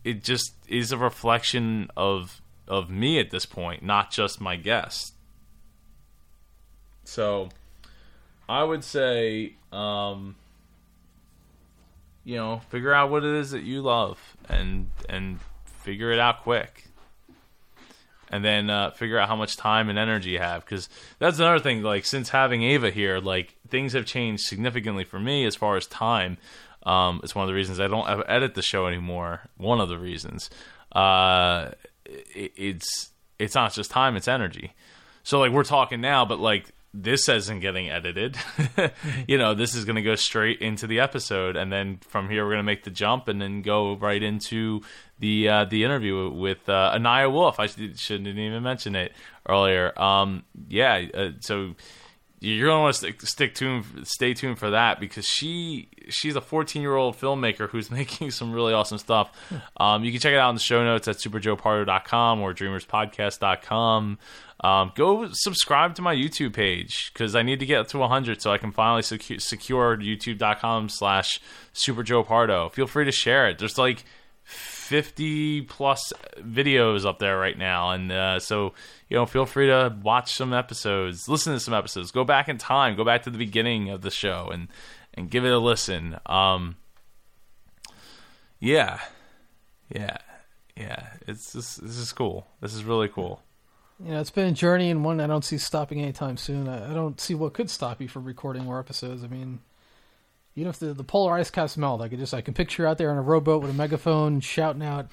[SPEAKER 1] it just is a reflection of of me at this point, not just my guest. So I would say um you know, figure out what it is that you love and and figure it out quick. And then uh, figure out how much time and energy you have because that's another thing. Like since having Ava here, like things have changed significantly for me as far as time. Um, it's one of the reasons I don't edit the show anymore. One of the reasons. Uh, it, it's it's not just time; it's energy. So like we're talking now, but like this isn't getting edited. you know, this is going to go straight into the episode, and then from here we're going to make the jump, and then go right into the uh, the interview with uh, Aniya Wolfe. I should, shouldn't even mention it earlier. Um, yeah, uh, so you're going to want to stick, stick tuned, stay tuned for that because she she's a 14 year old filmmaker who's making some really awesome stuff. Um, you can check it out in the show notes at superjoepardo.com or dreamerspodcast.com. Um, go subscribe to my YouTube page because I need to get to 100 so I can finally secu- secure youtube.com slash superjoepardo. Feel free to share it. There's like 50 plus videos up there right now and uh, so you know feel free to watch some episodes listen to some episodes. Go back in time go back to the beginning of the show and and give it a listen. Um yeah. Yeah. Yeah. It's this this is cool. This is really cool.
[SPEAKER 2] You know, it's been a journey and one I don't see stopping anytime soon. I, I don't see what could stop you from recording more episodes. I mean, even if the, the polar ice caps melt, I could just I can picture out there on a rowboat with a megaphone shouting out.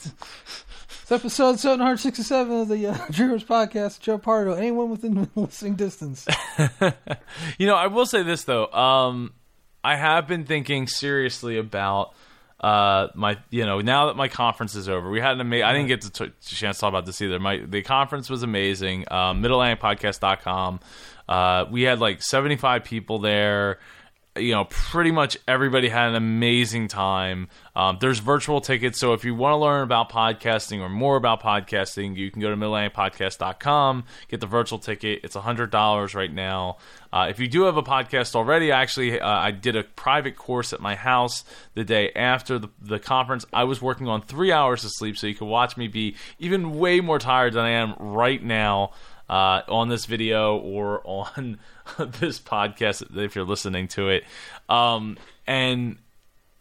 [SPEAKER 2] It's episode 767 of the uh, Dreamers Podcast. Joe Pardo. Anyone within listening distance.
[SPEAKER 1] you know, I will say this though. Um, I have been thinking seriously about uh my you know now that my conference is over we had an amazing i didn't get to t- chance to talk about this either my the conference was amazing um middlelandpodcast.com uh we had like 75 people there you know pretty much everybody had an amazing time. Um, there's virtual tickets so if you want to learn about podcasting or more about podcasting you can go to middlelandpodcast.com get the virtual ticket. It's $100 right now. Uh, if you do have a podcast already actually uh, i did a private course at my house the day after the, the conference. I was working on three hours of sleep so you can watch me be even way more tired than i am right now uh, on this video or on this podcast if you're listening to it. Um, and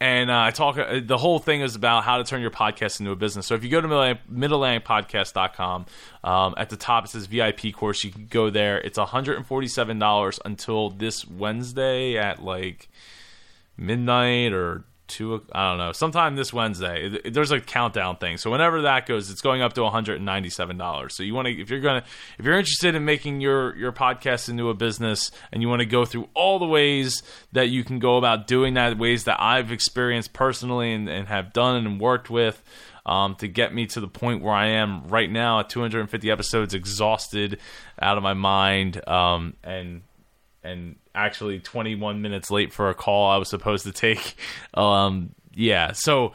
[SPEAKER 1] and uh, I talk. Uh, the whole thing is about how to turn your podcast into a business. So if you go to middle- middlelandpodcast.com, um, at the top it says VIP course. You can go there. It's $147 until this Wednesday at like midnight or two. I don't know. Sometime this Wednesday. There's a countdown thing. So whenever that goes, it's going up to 197 dollars. So you want to, if you're gonna, if you're interested in making your your podcast into a business, and you want to go through all the ways that you can go about doing that, ways that I've experienced personally and, and have done and worked with. Um, to get me to the point where I am right now at 250 episodes, exhausted, out of my mind, um, and and actually 21 minutes late for a call I was supposed to take. Um, yeah, so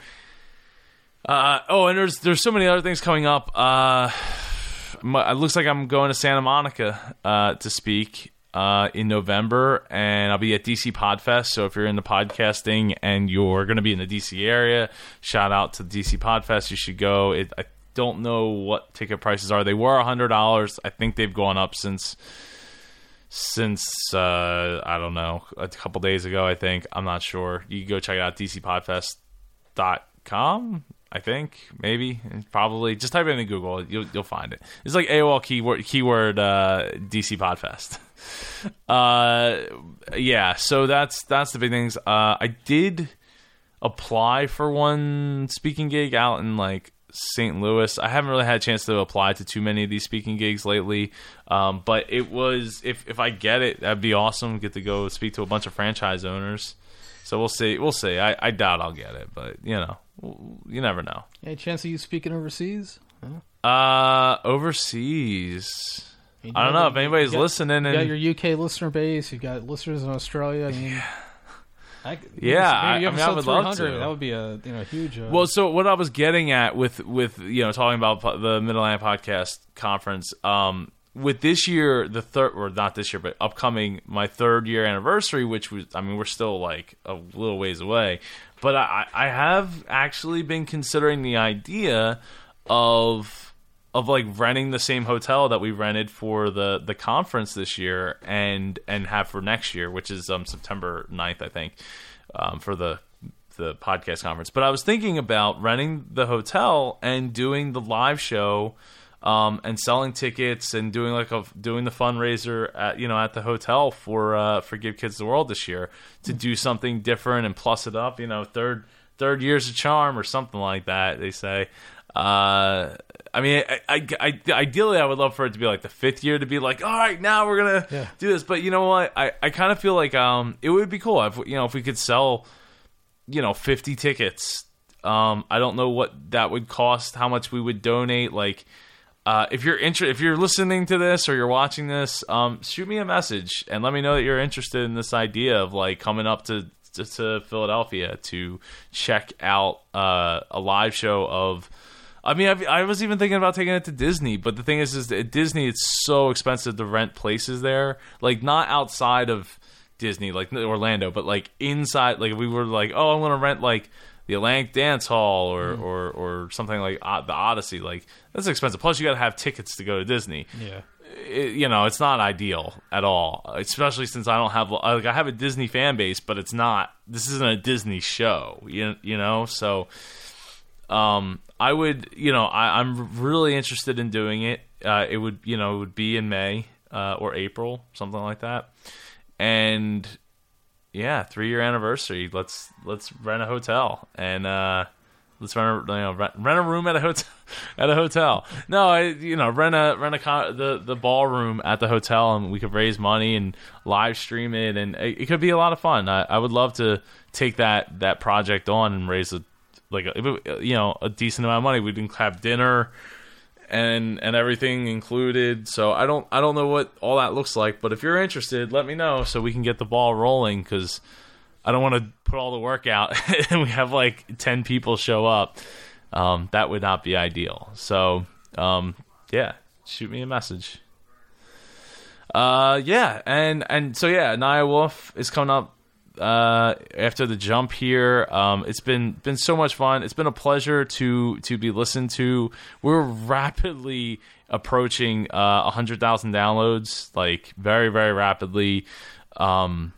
[SPEAKER 1] uh, oh, and there's there's so many other things coming up. Uh, it looks like I'm going to Santa Monica uh, to speak uh, in November, and I'll be at DC Podfest. So if you're into podcasting and you're going to be in the DC area, shout out to DC Podfest. You should go. It, I don't know what ticket prices are. They were hundred dollars. I think they've gone up since since uh, I don't know a couple days ago. I think I'm not sure. You can go check it out dcpodfest.com. I think maybe probably just type it in Google. You'll you'll find it. It's like AOL keyword keyword uh, DC Podfest. Uh, yeah. So that's that's the big things. Uh, I did apply for one speaking gig out in like St. Louis. I haven't really had a chance to apply to too many of these speaking gigs lately. Um, but it was if if I get it, that'd be awesome. Get to go speak to a bunch of franchise owners. So we'll see. We'll see. I, I doubt I'll get it, but you know, you never know.
[SPEAKER 2] Any chance of you speaking overseas? Huh?
[SPEAKER 1] Uh, overseas.
[SPEAKER 2] You
[SPEAKER 1] I don't know if
[SPEAKER 2] you got-
[SPEAKER 1] listening.
[SPEAKER 2] You got your UK listener base. You've got listeners in Australia. I mean,
[SPEAKER 1] Yeah, I-
[SPEAKER 2] maybe
[SPEAKER 1] I mean, I would love to.
[SPEAKER 2] That would be a you know huge. Uh,
[SPEAKER 1] Well, so what I was getting at with with you know talking about the Mid Atlantic Podcast Conference, um, with this year the third or not this year, but upcoming my third year anniversary, which was I mean we're still like a little ways away, but I I have actually been considering the idea of of like renting the same hotel that we rented for the the conference this year and and have for next year which is um September 9th I think um for the the podcast conference. But I was thinking about renting the hotel and doing the live show um and selling tickets and doing like a doing the fundraiser at you know at the hotel for uh for Give Kids the World this year to do something different and plus it up you know third third year's a charm or something like that they say. Uh I mean, I, I, I, ideally, I would love for it to be like the fifth year to be like, all right, now we're gonna
[SPEAKER 2] Yeah.
[SPEAKER 1] do this. But you know what? I, I kind of feel like um, it would be cool if you know if we could sell, you know, fifty tickets. Um, I don't know what that would cost, how much we would donate. Like, uh, if you're inter- if you're listening to this or you're watching this, um, shoot me a message and let me know that you're interested in this idea of like coming up to to, to Philadelphia to check out uh, a live show of. I mean, I've, I was even thinking about taking it to Disney, but the thing is, is at Disney it's so expensive to rent places there. Like not outside of Disney, like Orlando, but like inside. Like if we were like, oh, I'm to rent like the Atlantic Dance Hall or or or something like uh, the Odyssey. Like that's expensive. Plus, you got to have tickets to go to Disney
[SPEAKER 2] yeah.
[SPEAKER 1] it, you know, it's not ideal at all. Especially since I don't have like I have a Disney fan base, but it's not. This isn't a Disney show, you you know. So, um, I would, you know, I, I'm really interested in doing it. Uh, it would, you know, it would be in May uh, or April, something like that, and yeah, three year anniversary. Let's let's rent a hotel and. uh Let's rent a you know rent, rent a room at a hotel at a hotel. No, I you know rent a rent a con- the the ballroom at the hotel and we could raise money and live stream it and it, it could be a lot of fun. I, I would love to take that that project on and raise a like a, you know a decent amount of money. We can have dinner and and everything included. So I don't I don't know what all that looks like, but if you're interested, let me know so we can get the ball rolling because I don't want to put all the work out and we have like 10 people show up. Um, that would not be ideal. So, um, yeah, shoot me a message. Uh, yeah, and and so yeah, Naya Wolfe is coming up uh after the jump here. Um, it's been been so much fun. It's been a pleasure to to be listened to. We're rapidly approaching uh 100,000 downloads, like very very rapidly. Um,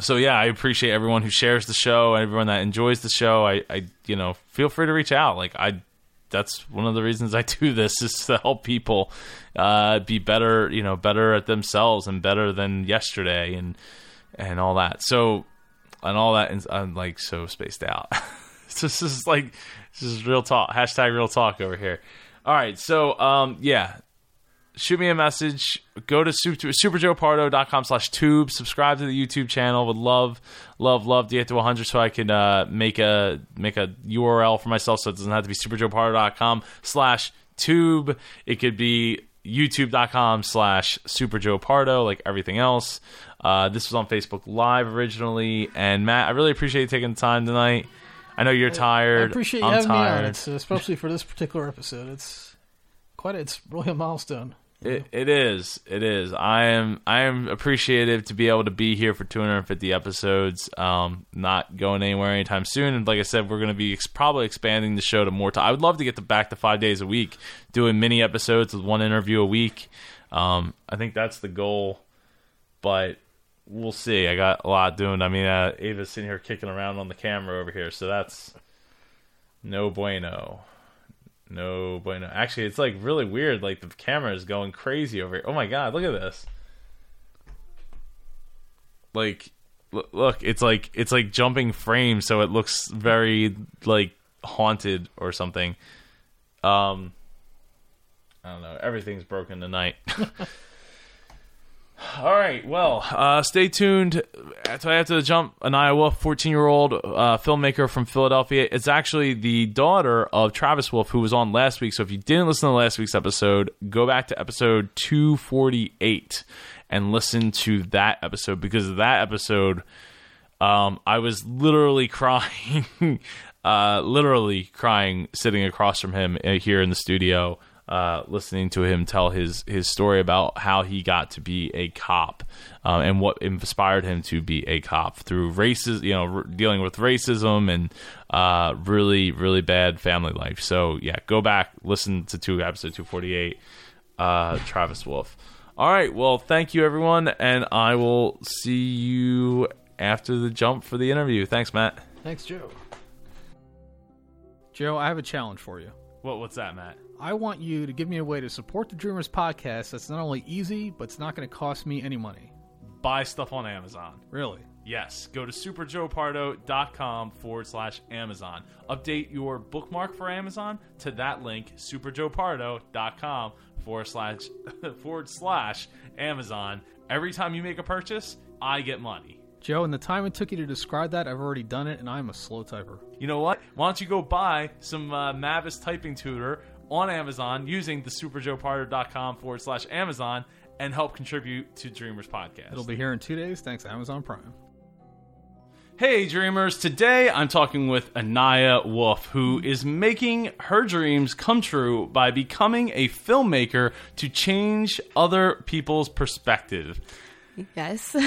[SPEAKER 1] so yeah, I appreciate everyone who shares the show, and everyone that enjoys the show. I, I, you know, feel free to reach out. Like I, that's one of the reasons I do this is to help people uh, be better, you know, better at themselves and better than yesterday and and all that. So, and all that. And I'm like so spaced out. this is like this is real talk. Hashtag real talk over here. All right, so um, yeah, shoot me a message. Go to super, superjoepardo.com slash tube. Subscribe to the YouTube channel. Would love, love, love to get to 100 so I can uh, make a make a URL for myself so it doesn't have to be superjoepardo.com slash tube. It could be youtube.com slash superjoepardo like everything else. Uh, this was on Facebook Live originally. And Matt, I really appreciate you taking the time tonight. I know you're tired.
[SPEAKER 2] I appreciate you
[SPEAKER 1] I'm
[SPEAKER 2] having
[SPEAKER 1] tired.
[SPEAKER 2] me on, it's, especially for this particular episode. It's quite. A, it's really a milestone.
[SPEAKER 1] It, it is. It is. I am. I am appreciative to be able to be here for 250 episodes. Um, not going anywhere anytime soon. And like I said, we're going to be ex- probably expanding the show to more time. I would love to get to back to five days a week, doing mini episodes with one interview a week. Um, I think that's the goal, but we'll see. I got a lot doing. I mean, uh, Ava's sitting here kicking around on the camera over here, so that's no bueno. No bueno. Actually, it's like really weird. Like the camera is going crazy over here. Oh my god, look at this. Like, look, it's like it's like jumping frames, so it looks very like haunted or something. Um, I don't know. Everything's broken tonight. All right. Well, uh, stay tuned. After the jump, Aniya Wolfe, 14 year old uh, filmmaker from Philadelphia. It's actually the daughter of Travis Wolfe, who was on last week. So if you didn't listen to last week's episode, go back to episode 248 and listen to that episode because that episode, um, I was literally crying, uh, literally crying sitting across from him uh, here in the studio uh, listening to him tell his his story about how he got to be a cop uh, and what inspired him to be a cop through races, you know, dealing with racism and uh, really really bad family life. So yeah, go back listen to two episode two forty eight. Uh, Travis Wolfe. All right, well, thank you everyone, and I will see you after the jump for the interview. Thanks, Matt.
[SPEAKER 2] Thanks, Joe. Joe, I have a challenge for you.
[SPEAKER 1] What what's that, Matt?
[SPEAKER 2] I want you to give me a way to support the Dreamers podcast that's not only easy, but it's not going to cost me any money.
[SPEAKER 1] Buy stuff on Amazon.
[SPEAKER 2] Really?
[SPEAKER 1] Yes, go to superjoepardo.com forward slash Amazon. Update your bookmark for Amazon to that link, superjoepardo.com forward slash, forward slash Amazon. Every time you make a purchase, I get money.
[SPEAKER 2] Joe, in the time it took you to describe that, I've already done it, and I'm a slow typer.
[SPEAKER 1] You know what? Why don't you go buy some uh, Mavis typing tutor on Amazon using the superjoepardo.com forward slash Amazon and help contribute to Dreamers Podcast.
[SPEAKER 2] It'll be here in two days, thanks to Amazon Prime.
[SPEAKER 1] Hey, dreamers. Today I'm talking with Aniya Wolfe, who is making her dreams come true by becoming a filmmaker to change other people's perspective.
[SPEAKER 3] Yes.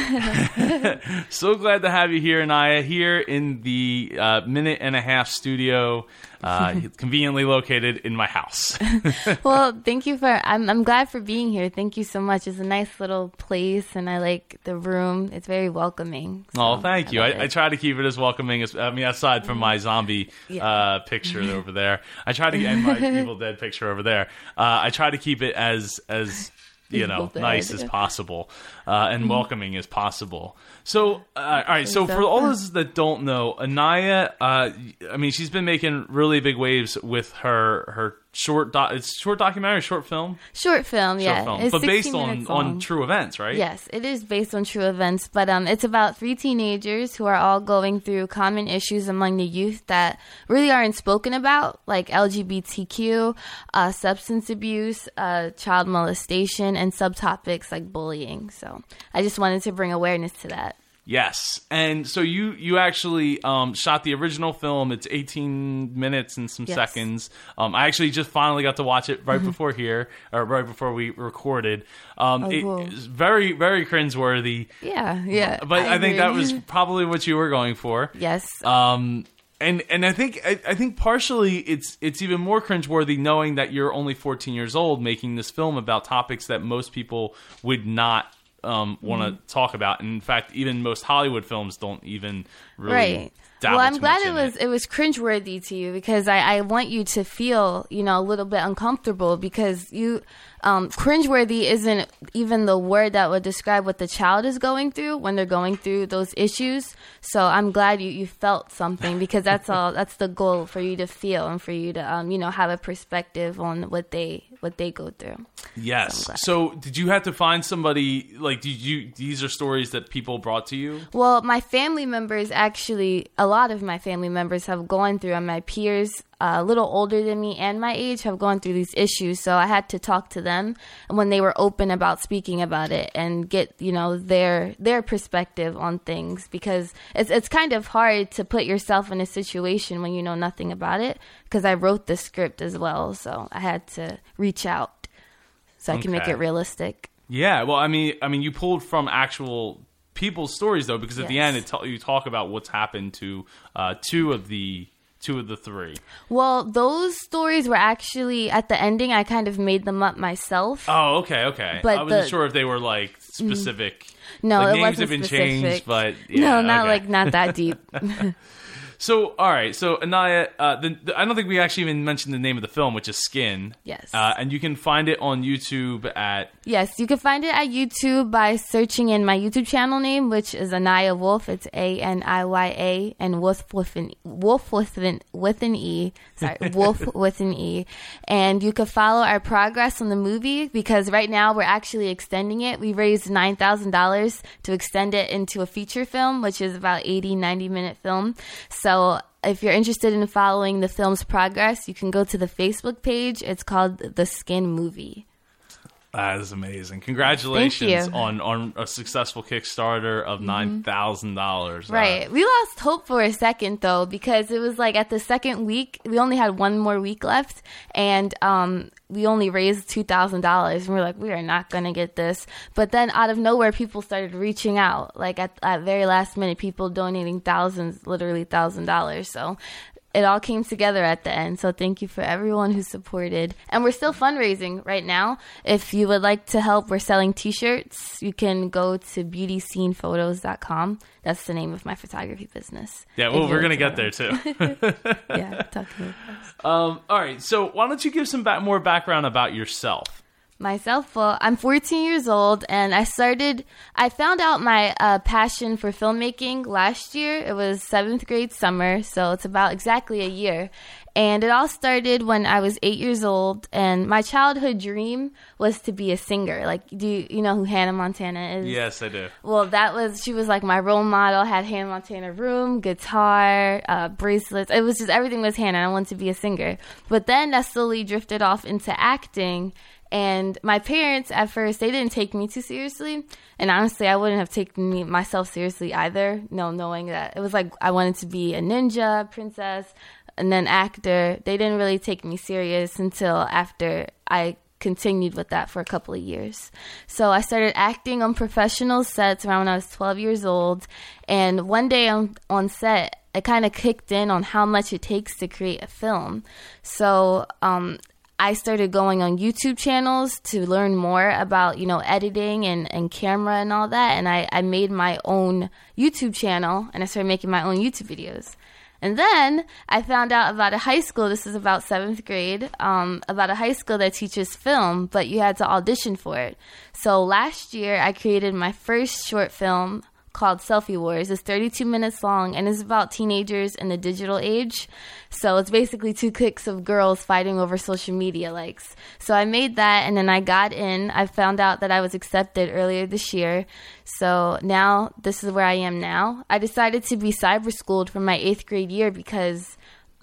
[SPEAKER 1] So glad to have you here, Aniya, here in the uh, minute and a half studio, uh, conveniently located in my house.
[SPEAKER 3] well, thank you for. I'm I'm glad for being here. Thank you so much. It's a nice little place, and I like the room. It's very welcoming.
[SPEAKER 1] Oh,
[SPEAKER 3] so
[SPEAKER 1] thank you. I. I try to keep it as welcoming as I mean, aside from my zombie
[SPEAKER 3] Yeah.
[SPEAKER 1] uh, picture over there, I try to and my Evil Dead picture over there. Uh, I try to keep it as as you know nice as possible uh, and welcoming as possible. So, uh, all right. So
[SPEAKER 3] So
[SPEAKER 1] for all those that don't know, Aniya, uh, I mean, she's been making really big waves with her her short doc. It's short documentary, short film,
[SPEAKER 3] short film.
[SPEAKER 1] short
[SPEAKER 3] yeah,
[SPEAKER 1] film,
[SPEAKER 3] It's
[SPEAKER 1] but based on on true events, right?
[SPEAKER 3] Yes, it is based on true events, but um, it's about three teenagers who are all going through common issues among the youth that really aren't spoken about, like LGBTQ, uh, substance abuse, uh, child molestation, and subtopics like bullying. So I just wanted to bring awareness to that.
[SPEAKER 1] Yes, and so you you actually um, shot the original film. It's 18 minutes and some
[SPEAKER 3] Yes.
[SPEAKER 1] seconds. Um, I actually just finally got to watch it right before here, or right before we recorded. Um,
[SPEAKER 3] Oh, cool.
[SPEAKER 1] very very cringeworthy,
[SPEAKER 3] Yeah, yeah.
[SPEAKER 1] but I, think that was probably what you were going for.
[SPEAKER 3] yes.
[SPEAKER 1] Um, and and I think I, I think partially it's it's even more cringeworthy knowing that you're only 14 years old making this film about topics that most people would not um, want to
[SPEAKER 3] Mm-hmm.
[SPEAKER 1] talk about. And in fact, even most Hollywood films don't even really.
[SPEAKER 3] right. Well, I'm glad it was it. was cringeworthy to you because I, I want you to feel you know a little bit uncomfortable because you um, cringeworthy isn't even the word that would describe what the child is going through when they're going through those issues. So I'm glad you, you felt something because that's all that's the goal for you to feel and for you to um, you know have a perspective on what they what they go through.
[SPEAKER 1] Yes.
[SPEAKER 3] glad.
[SPEAKER 1] So, did you have to find somebody like did you these are stories that people brought to you?
[SPEAKER 3] Well, my family members actually, a lot of my family members have gone through, and my peers, a little older than me and my age, have gone through these issues. So I had to talk to them, and when they were open about speaking about it and get you know their their perspective on things, because it's it's kind of hard to put yourself in a situation when you know nothing about it. Because I wrote the script as well, so I had to reach out so I can make it realistic.
[SPEAKER 1] Yeah, well, I mean, I mean, you pulled from actual people's stories though, because at the end, it ta- you talk about what's happened to uh, two of the two of the three.
[SPEAKER 3] Well, those stories were actually at the ending. I kind of made them up myself.
[SPEAKER 1] Oh, okay, okay.
[SPEAKER 3] But
[SPEAKER 1] I wasn't
[SPEAKER 3] the-
[SPEAKER 1] sure if they were like mm. specific.
[SPEAKER 3] no,
[SPEAKER 1] like,
[SPEAKER 3] it
[SPEAKER 1] names
[SPEAKER 3] wasn't
[SPEAKER 1] have been
[SPEAKER 3] specific.
[SPEAKER 1] changed, but yeah,
[SPEAKER 3] no, not
[SPEAKER 1] okay.
[SPEAKER 3] like not that deep.
[SPEAKER 1] So, all right. So, Aniya, uh, the, the, I don't think we actually even mentioned the name of the film, which is Skin.
[SPEAKER 3] Yes.
[SPEAKER 1] Uh, and you can find it on YouTube at.
[SPEAKER 3] yes, you can find it at YouTube by searching in my YouTube channel name, which is Aniya Wolfe. It's A N I Y A and Wolf with an Wolf with an with an E. Sorry, Wolf with an E. And you can follow our progress on the movie because right now we're actually extending it. We raised nine thousand dollars to extend it into a feature film, which is about 80, 90 minute film. So if you're interested in following the film's progress, you can go to the Facebook page. It's called The Skin Movie.
[SPEAKER 1] That is amazing. Congratulations.
[SPEAKER 3] Mm-hmm.
[SPEAKER 1] on on a successful Kickstarter of nine thousand dollars. Uh,
[SPEAKER 3] Right. We lost hope for a second though because it was like at the second week we only had one more week left and um we only raised two thousand dollars and we are like we are not gonna get this. But then out of nowhere people started reaching out like at at very last minute people donating thousands literally thousand dollars. So it all came together at the end. So thank you for everyone who supported. And we're still fundraising right now. If you would like to help, we're selling t-shirts. You can go to beautyscenephotos.com. That's the name of my photography business.
[SPEAKER 1] Yeah. Well, we're gonna get there too.
[SPEAKER 3] Yeah, talk to me
[SPEAKER 1] um. All right. So why don't you give some back, more background about yourself?
[SPEAKER 3] Myself, well, I'm 14 years old, and I started. I found out my uh, passion for filmmaking last year. It was seventh grade summer, so it's about exactly a year. And it all started when I was eight years old, and my childhood dream was to be a singer. Like, do you, you know who Hannah Montana is?
[SPEAKER 1] Yes, I do.
[SPEAKER 3] Well, that was she was like my role model. Had Hannah Montana room, guitar, uh, bracelets. It was just everything was Hannah. I wanted to be a singer, but then that slowly drifted off into acting. And my parents at first they didn't take me too seriously, and honestly, I wouldn't have taken me myself seriously either. No, knowing that it was like I wanted to be a ninja, princess, and then actor. They didn't really take me serious until after I continued with that for a couple of years. So I started acting on professional sets around when I was 12 years old. And one day on, on set, it kind of kicked in on how much it takes to create a film. So um, I started going on YouTube channels to learn more about, you know, editing and, and camera and all that. And I, I made my own YouTube channel and I started making my own YouTube videos. And then I found out about a high school, this is about seventh grade, um, about a high school that teaches film, but you had to audition for it. So last year I created my first short film called Selfie Wars. It's 32 minutes long and it's about teenagers in the digital age. So it's basically two cliques of girls fighting over social media likes. So I made that and then I got in. I found out that I was accepted earlier this year. So now this is where I am now. I decided to be cyber schooled for my eighth grade year because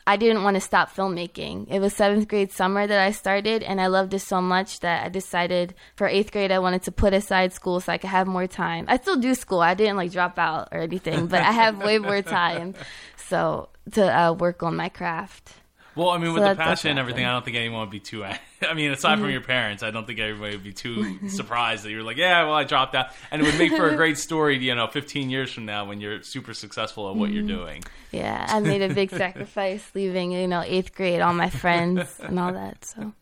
[SPEAKER 3] I didn't want to stop filmmaking. It was seventh grade summer that I started, and I loved it so much that I decided for eighth grade I wanted to put aside school so I could have more time. I still do school. I didn't like drop out or anything, but I have way more time, so to uh, work on my craft.
[SPEAKER 1] Well, I mean, with
[SPEAKER 3] So
[SPEAKER 1] the
[SPEAKER 3] that- that's
[SPEAKER 1] passion and everything, I don't think anyone would be too. I mean, aside from mm-hmm. your parents, I don't think everybody would be too surprised that you're like, yeah, well, I dropped out, and it would make for a great story, you know, 15 years from now when you're super successful at what you're mm-hmm. doing.
[SPEAKER 3] Yeah, I made a big sacrifice leaving, you know, eighth grade, all my friends and all that. So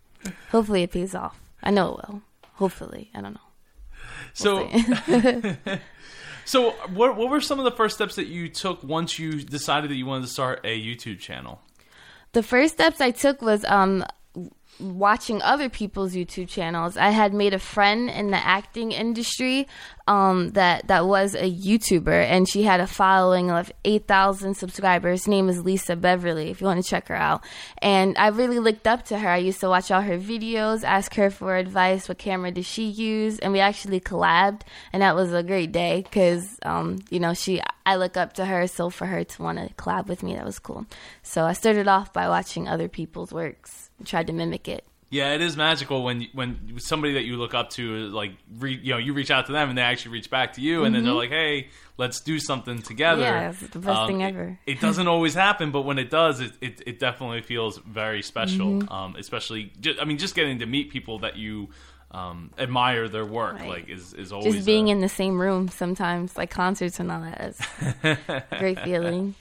[SPEAKER 3] hopefully it pays off. I know it will. Hopefully, I don't know.
[SPEAKER 1] So, so what what were some of the first steps that you took once you decided that you wanted to start a YouTube channel?
[SPEAKER 3] The first steps I took was um watching other people's YouTube channels. I had made a friend in the acting industry um, that that was a YouTuber, and she had a following of eight thousand subscribers. Her name is Lisa Beverly. If you want to check her out, and I really looked up to her. I used to watch all her videos, ask her for advice. What camera does she use? And we actually collabed, and that was a great day because um, you know she. I look up to her, so for her to want to collab with me, that was cool. So I started off by watching other people's works tried to mimic it.
[SPEAKER 1] Yeah, it is magical when when somebody that you look up to like re, you know you reach out to them and they actually reach back to you and then they're like, hey, let's do something together.
[SPEAKER 3] Yeah, it's the best thing
[SPEAKER 1] it-
[SPEAKER 3] ever.
[SPEAKER 1] It, doesn't always happen, but when it does, it it, it definitely feels very special.
[SPEAKER 3] Mm-hmm.
[SPEAKER 1] Um, especially, ju- I mean, just getting to meet people that you um, admire their work
[SPEAKER 3] Right.
[SPEAKER 1] like is is always
[SPEAKER 3] Just being
[SPEAKER 1] a-
[SPEAKER 3] in the same room sometimes, like concerts and all that, is a great feeling.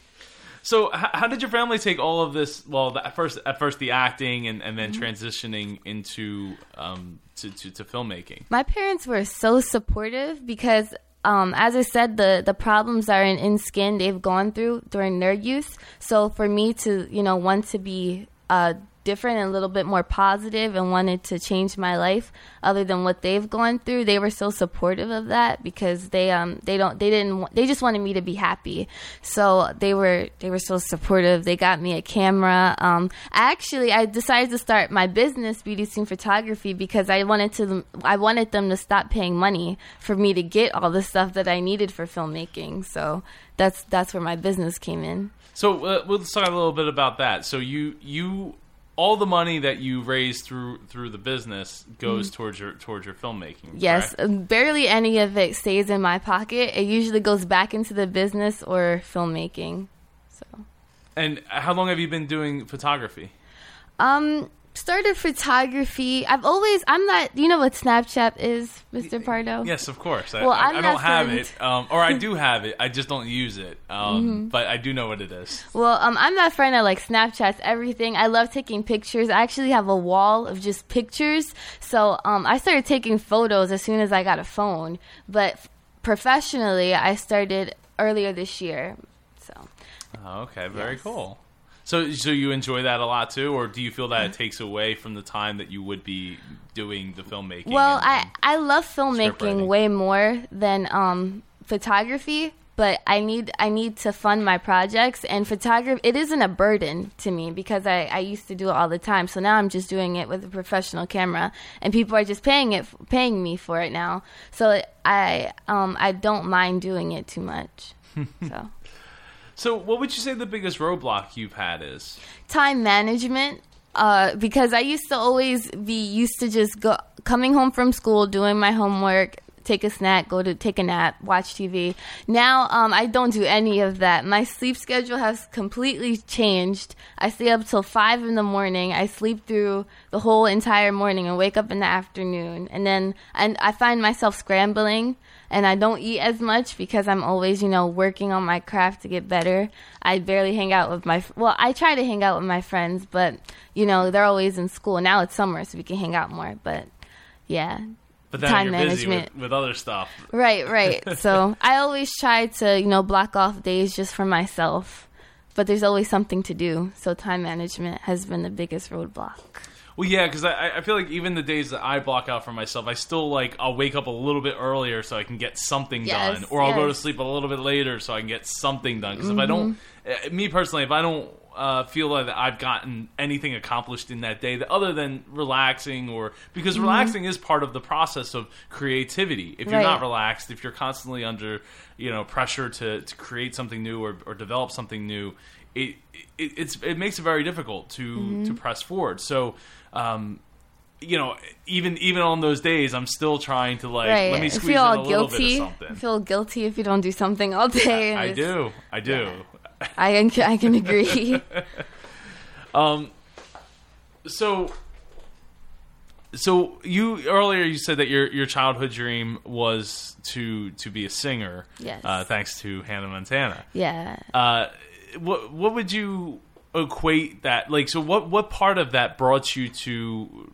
[SPEAKER 1] So, h- how did your family take all of this? Well, the, at first, at first the acting, and, and
[SPEAKER 3] Mm-hmm.
[SPEAKER 1] then transitioning into um, to, to, to filmmaking.
[SPEAKER 3] My parents were so supportive because, um, as I said, the the problems are in, in skin they've gone through during their youth. So for me to, you know, want to be uh, different and a little bit more positive and wanted to change my life, other than what they've gone through, they were so supportive of that because they um they don't they didn't they just wanted me to be happy. So they were they were so supportive. They got me a camera. Um, actually, I decided to start my business, beauty scene photography, because I wanted to I wanted them to stop paying money for me to get all the stuff that I needed for filmmaking. So that's that's where my business came in.
[SPEAKER 1] So, uh, let's talk a little bit about that. So, you you all the money that you raise through through the business goes towards your towards your filmmaking.
[SPEAKER 3] Mm-hmm. Yes, um, barely any of it stays in my pocket. It usually goes back into the business or filmmaking. So,
[SPEAKER 1] And how long have you been doing photography?
[SPEAKER 3] um, started photography. I've always I'm not. You know what Snapchat is, Mr. Pardo?
[SPEAKER 1] Yes, of course. I,
[SPEAKER 3] Well,
[SPEAKER 1] I,
[SPEAKER 3] I'm
[SPEAKER 1] I don't have it, um, or I do have it. I just don't use it. Um,
[SPEAKER 3] Mm-hmm.
[SPEAKER 1] But I do know what it is.
[SPEAKER 3] Well, um, I'm that friend that like Snapchats everything. I love taking pictures. I actually have a wall of just pictures. So um, I started taking photos as soon as I got a phone. But professionally, I started earlier this year. So
[SPEAKER 1] Oh, okay, very
[SPEAKER 3] Yes.
[SPEAKER 1] cool. So, so you enjoy that a lot too, or do you feel that it takes away from the time that you would be doing the filmmaking?
[SPEAKER 3] Well, I I love filmmaking way more than um, photography, but I need I need to fund my projects and photography. It isn't a burden to me because I I used to do it all the time. So now I'm just doing it with a professional camera, and people are just paying it paying me for it now. So I um I don't mind doing it too much. so.
[SPEAKER 1] So, what would you say the biggest roadblock you've had is?
[SPEAKER 3] time management uh, because I used to always be used to just go coming home from school, doing my homework, take a snack, go to take a nap, watch TV. Now um, I don't do any of that. My sleep schedule has completely changed. I stay up till five in the morning. I sleep through the whole entire morning and wake up in the afternoon, and then and I find myself scrambling and I don't eat as much because I'm always, you know, working on my craft to get better. I barely hang out with my well, I try to hang out with my friends, but you know, they're always in school. Now it's summer, so we can hang out more, but yeah.
[SPEAKER 1] But then
[SPEAKER 3] Time
[SPEAKER 1] you're busy
[SPEAKER 3] management.
[SPEAKER 1] with, with other stuff.
[SPEAKER 3] Right, right. so, I always try to, you know, block off days just for myself. But there's always something to do. So time management has been the biggest roadblock.
[SPEAKER 1] Well, yeah, because I, I feel like even the days that I block out for myself, I still like I'll wake up a little bit earlier so I can get something
[SPEAKER 3] Yes,
[SPEAKER 1] done, or I'll go to
[SPEAKER 3] yes.
[SPEAKER 1] sleep a little bit later so I can get something done. Because if I don't,
[SPEAKER 3] Mm-hmm.
[SPEAKER 1] uh, me personally, if I don't uh, feel like I've gotten anything accomplished in that day, that other than relaxing, or because relaxing is part of the process of creativity. If you're
[SPEAKER 3] Mm-hmm. Right.
[SPEAKER 1] not relaxed, if you're constantly under you know pressure to, to create something new or, or develop something new, it, it it's it makes it very difficult to
[SPEAKER 3] Mm-hmm.
[SPEAKER 1] to press forward. So. Um, you know, even even on those days, I'm still trying to like
[SPEAKER 3] right.
[SPEAKER 1] let me squeeze
[SPEAKER 3] feel
[SPEAKER 1] in a little
[SPEAKER 3] guilty.
[SPEAKER 1] bit of
[SPEAKER 3] I
[SPEAKER 1] something.
[SPEAKER 3] feel guilty if you don't do something all day. and
[SPEAKER 1] I do, I do.
[SPEAKER 3] I can, I can agree.
[SPEAKER 1] Um, so, so you earlier you said that your your childhood dream was to to be a singer.
[SPEAKER 3] Yes.
[SPEAKER 1] Uh, thanks to Hannah Montana.
[SPEAKER 3] yeah.
[SPEAKER 1] Uh, what what would you equate that like? So what what part of that brought you to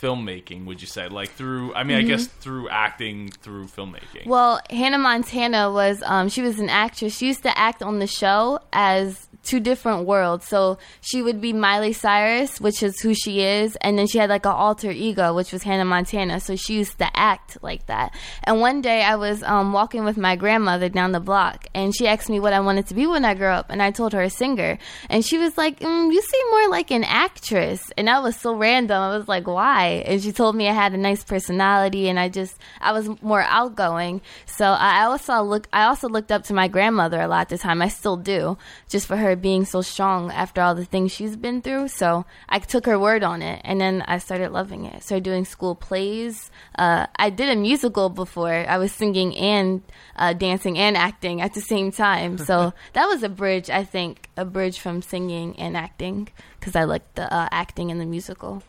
[SPEAKER 1] filmmaking? Would you say like through? I mean, I guess through acting, through filmmaking.
[SPEAKER 3] Mm-hmm. Well, Hannah Montana was um, she was an actress. She used to act on the show as two different worlds. So she would be Miley Cyrus, which is who she is, and then she had like an alter ego, which was Hannah Montana. So she used to act like that. And one day I was um, walking with my grandmother down the block, and she asked me what I wanted to be when I grew up, and I told her a singer, and she was like, mm, "You seem more like an actress," and that was so random. I was like, "Why?" And she told me I had a nice personality, and I just I was more outgoing. So I also look I also looked up to my grandmother a lot at the time. I still do, just for her being so strong after all the things she's been through. So I took her word on it, and then I started loving it. Started doing school plays. Uh, I did a musical before. I was singing and uh, dancing and acting at the same time. So that was a bridge, I think, a bridge from singing and acting because I liked the uh, acting in the musical.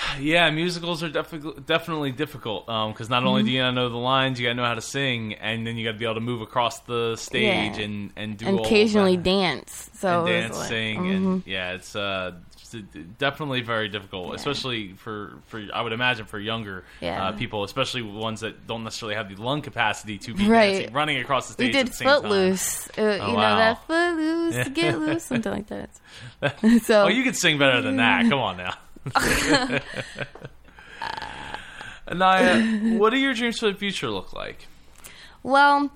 [SPEAKER 1] Yeah, musicals are definitely definitely difficult because not only do you gotta know the lines, you gotta know how to sing, and then you gotta be able to move across the stage
[SPEAKER 3] Yeah.
[SPEAKER 1] and and do
[SPEAKER 3] and occasionally dance. So
[SPEAKER 1] and dance,
[SPEAKER 3] like-
[SPEAKER 1] sing,
[SPEAKER 3] mhm.
[SPEAKER 1] and yeah, it's uh, definitely very difficult, especially for for I would imagine for younger
[SPEAKER 3] Yeah.
[SPEAKER 1] uh, people, especially ones that don't necessarily have the lung capacity to be
[SPEAKER 3] Right.
[SPEAKER 1] dancing, running across the stage.
[SPEAKER 3] we did
[SPEAKER 1] at the same time.
[SPEAKER 3] Footloose. Uh, you know
[SPEAKER 1] wow.
[SPEAKER 3] that Footloose, get loose, something like that. so
[SPEAKER 1] Oh, you could sing better than that. Come on now. Aniya, what do your dreams for the future look like?
[SPEAKER 3] Well,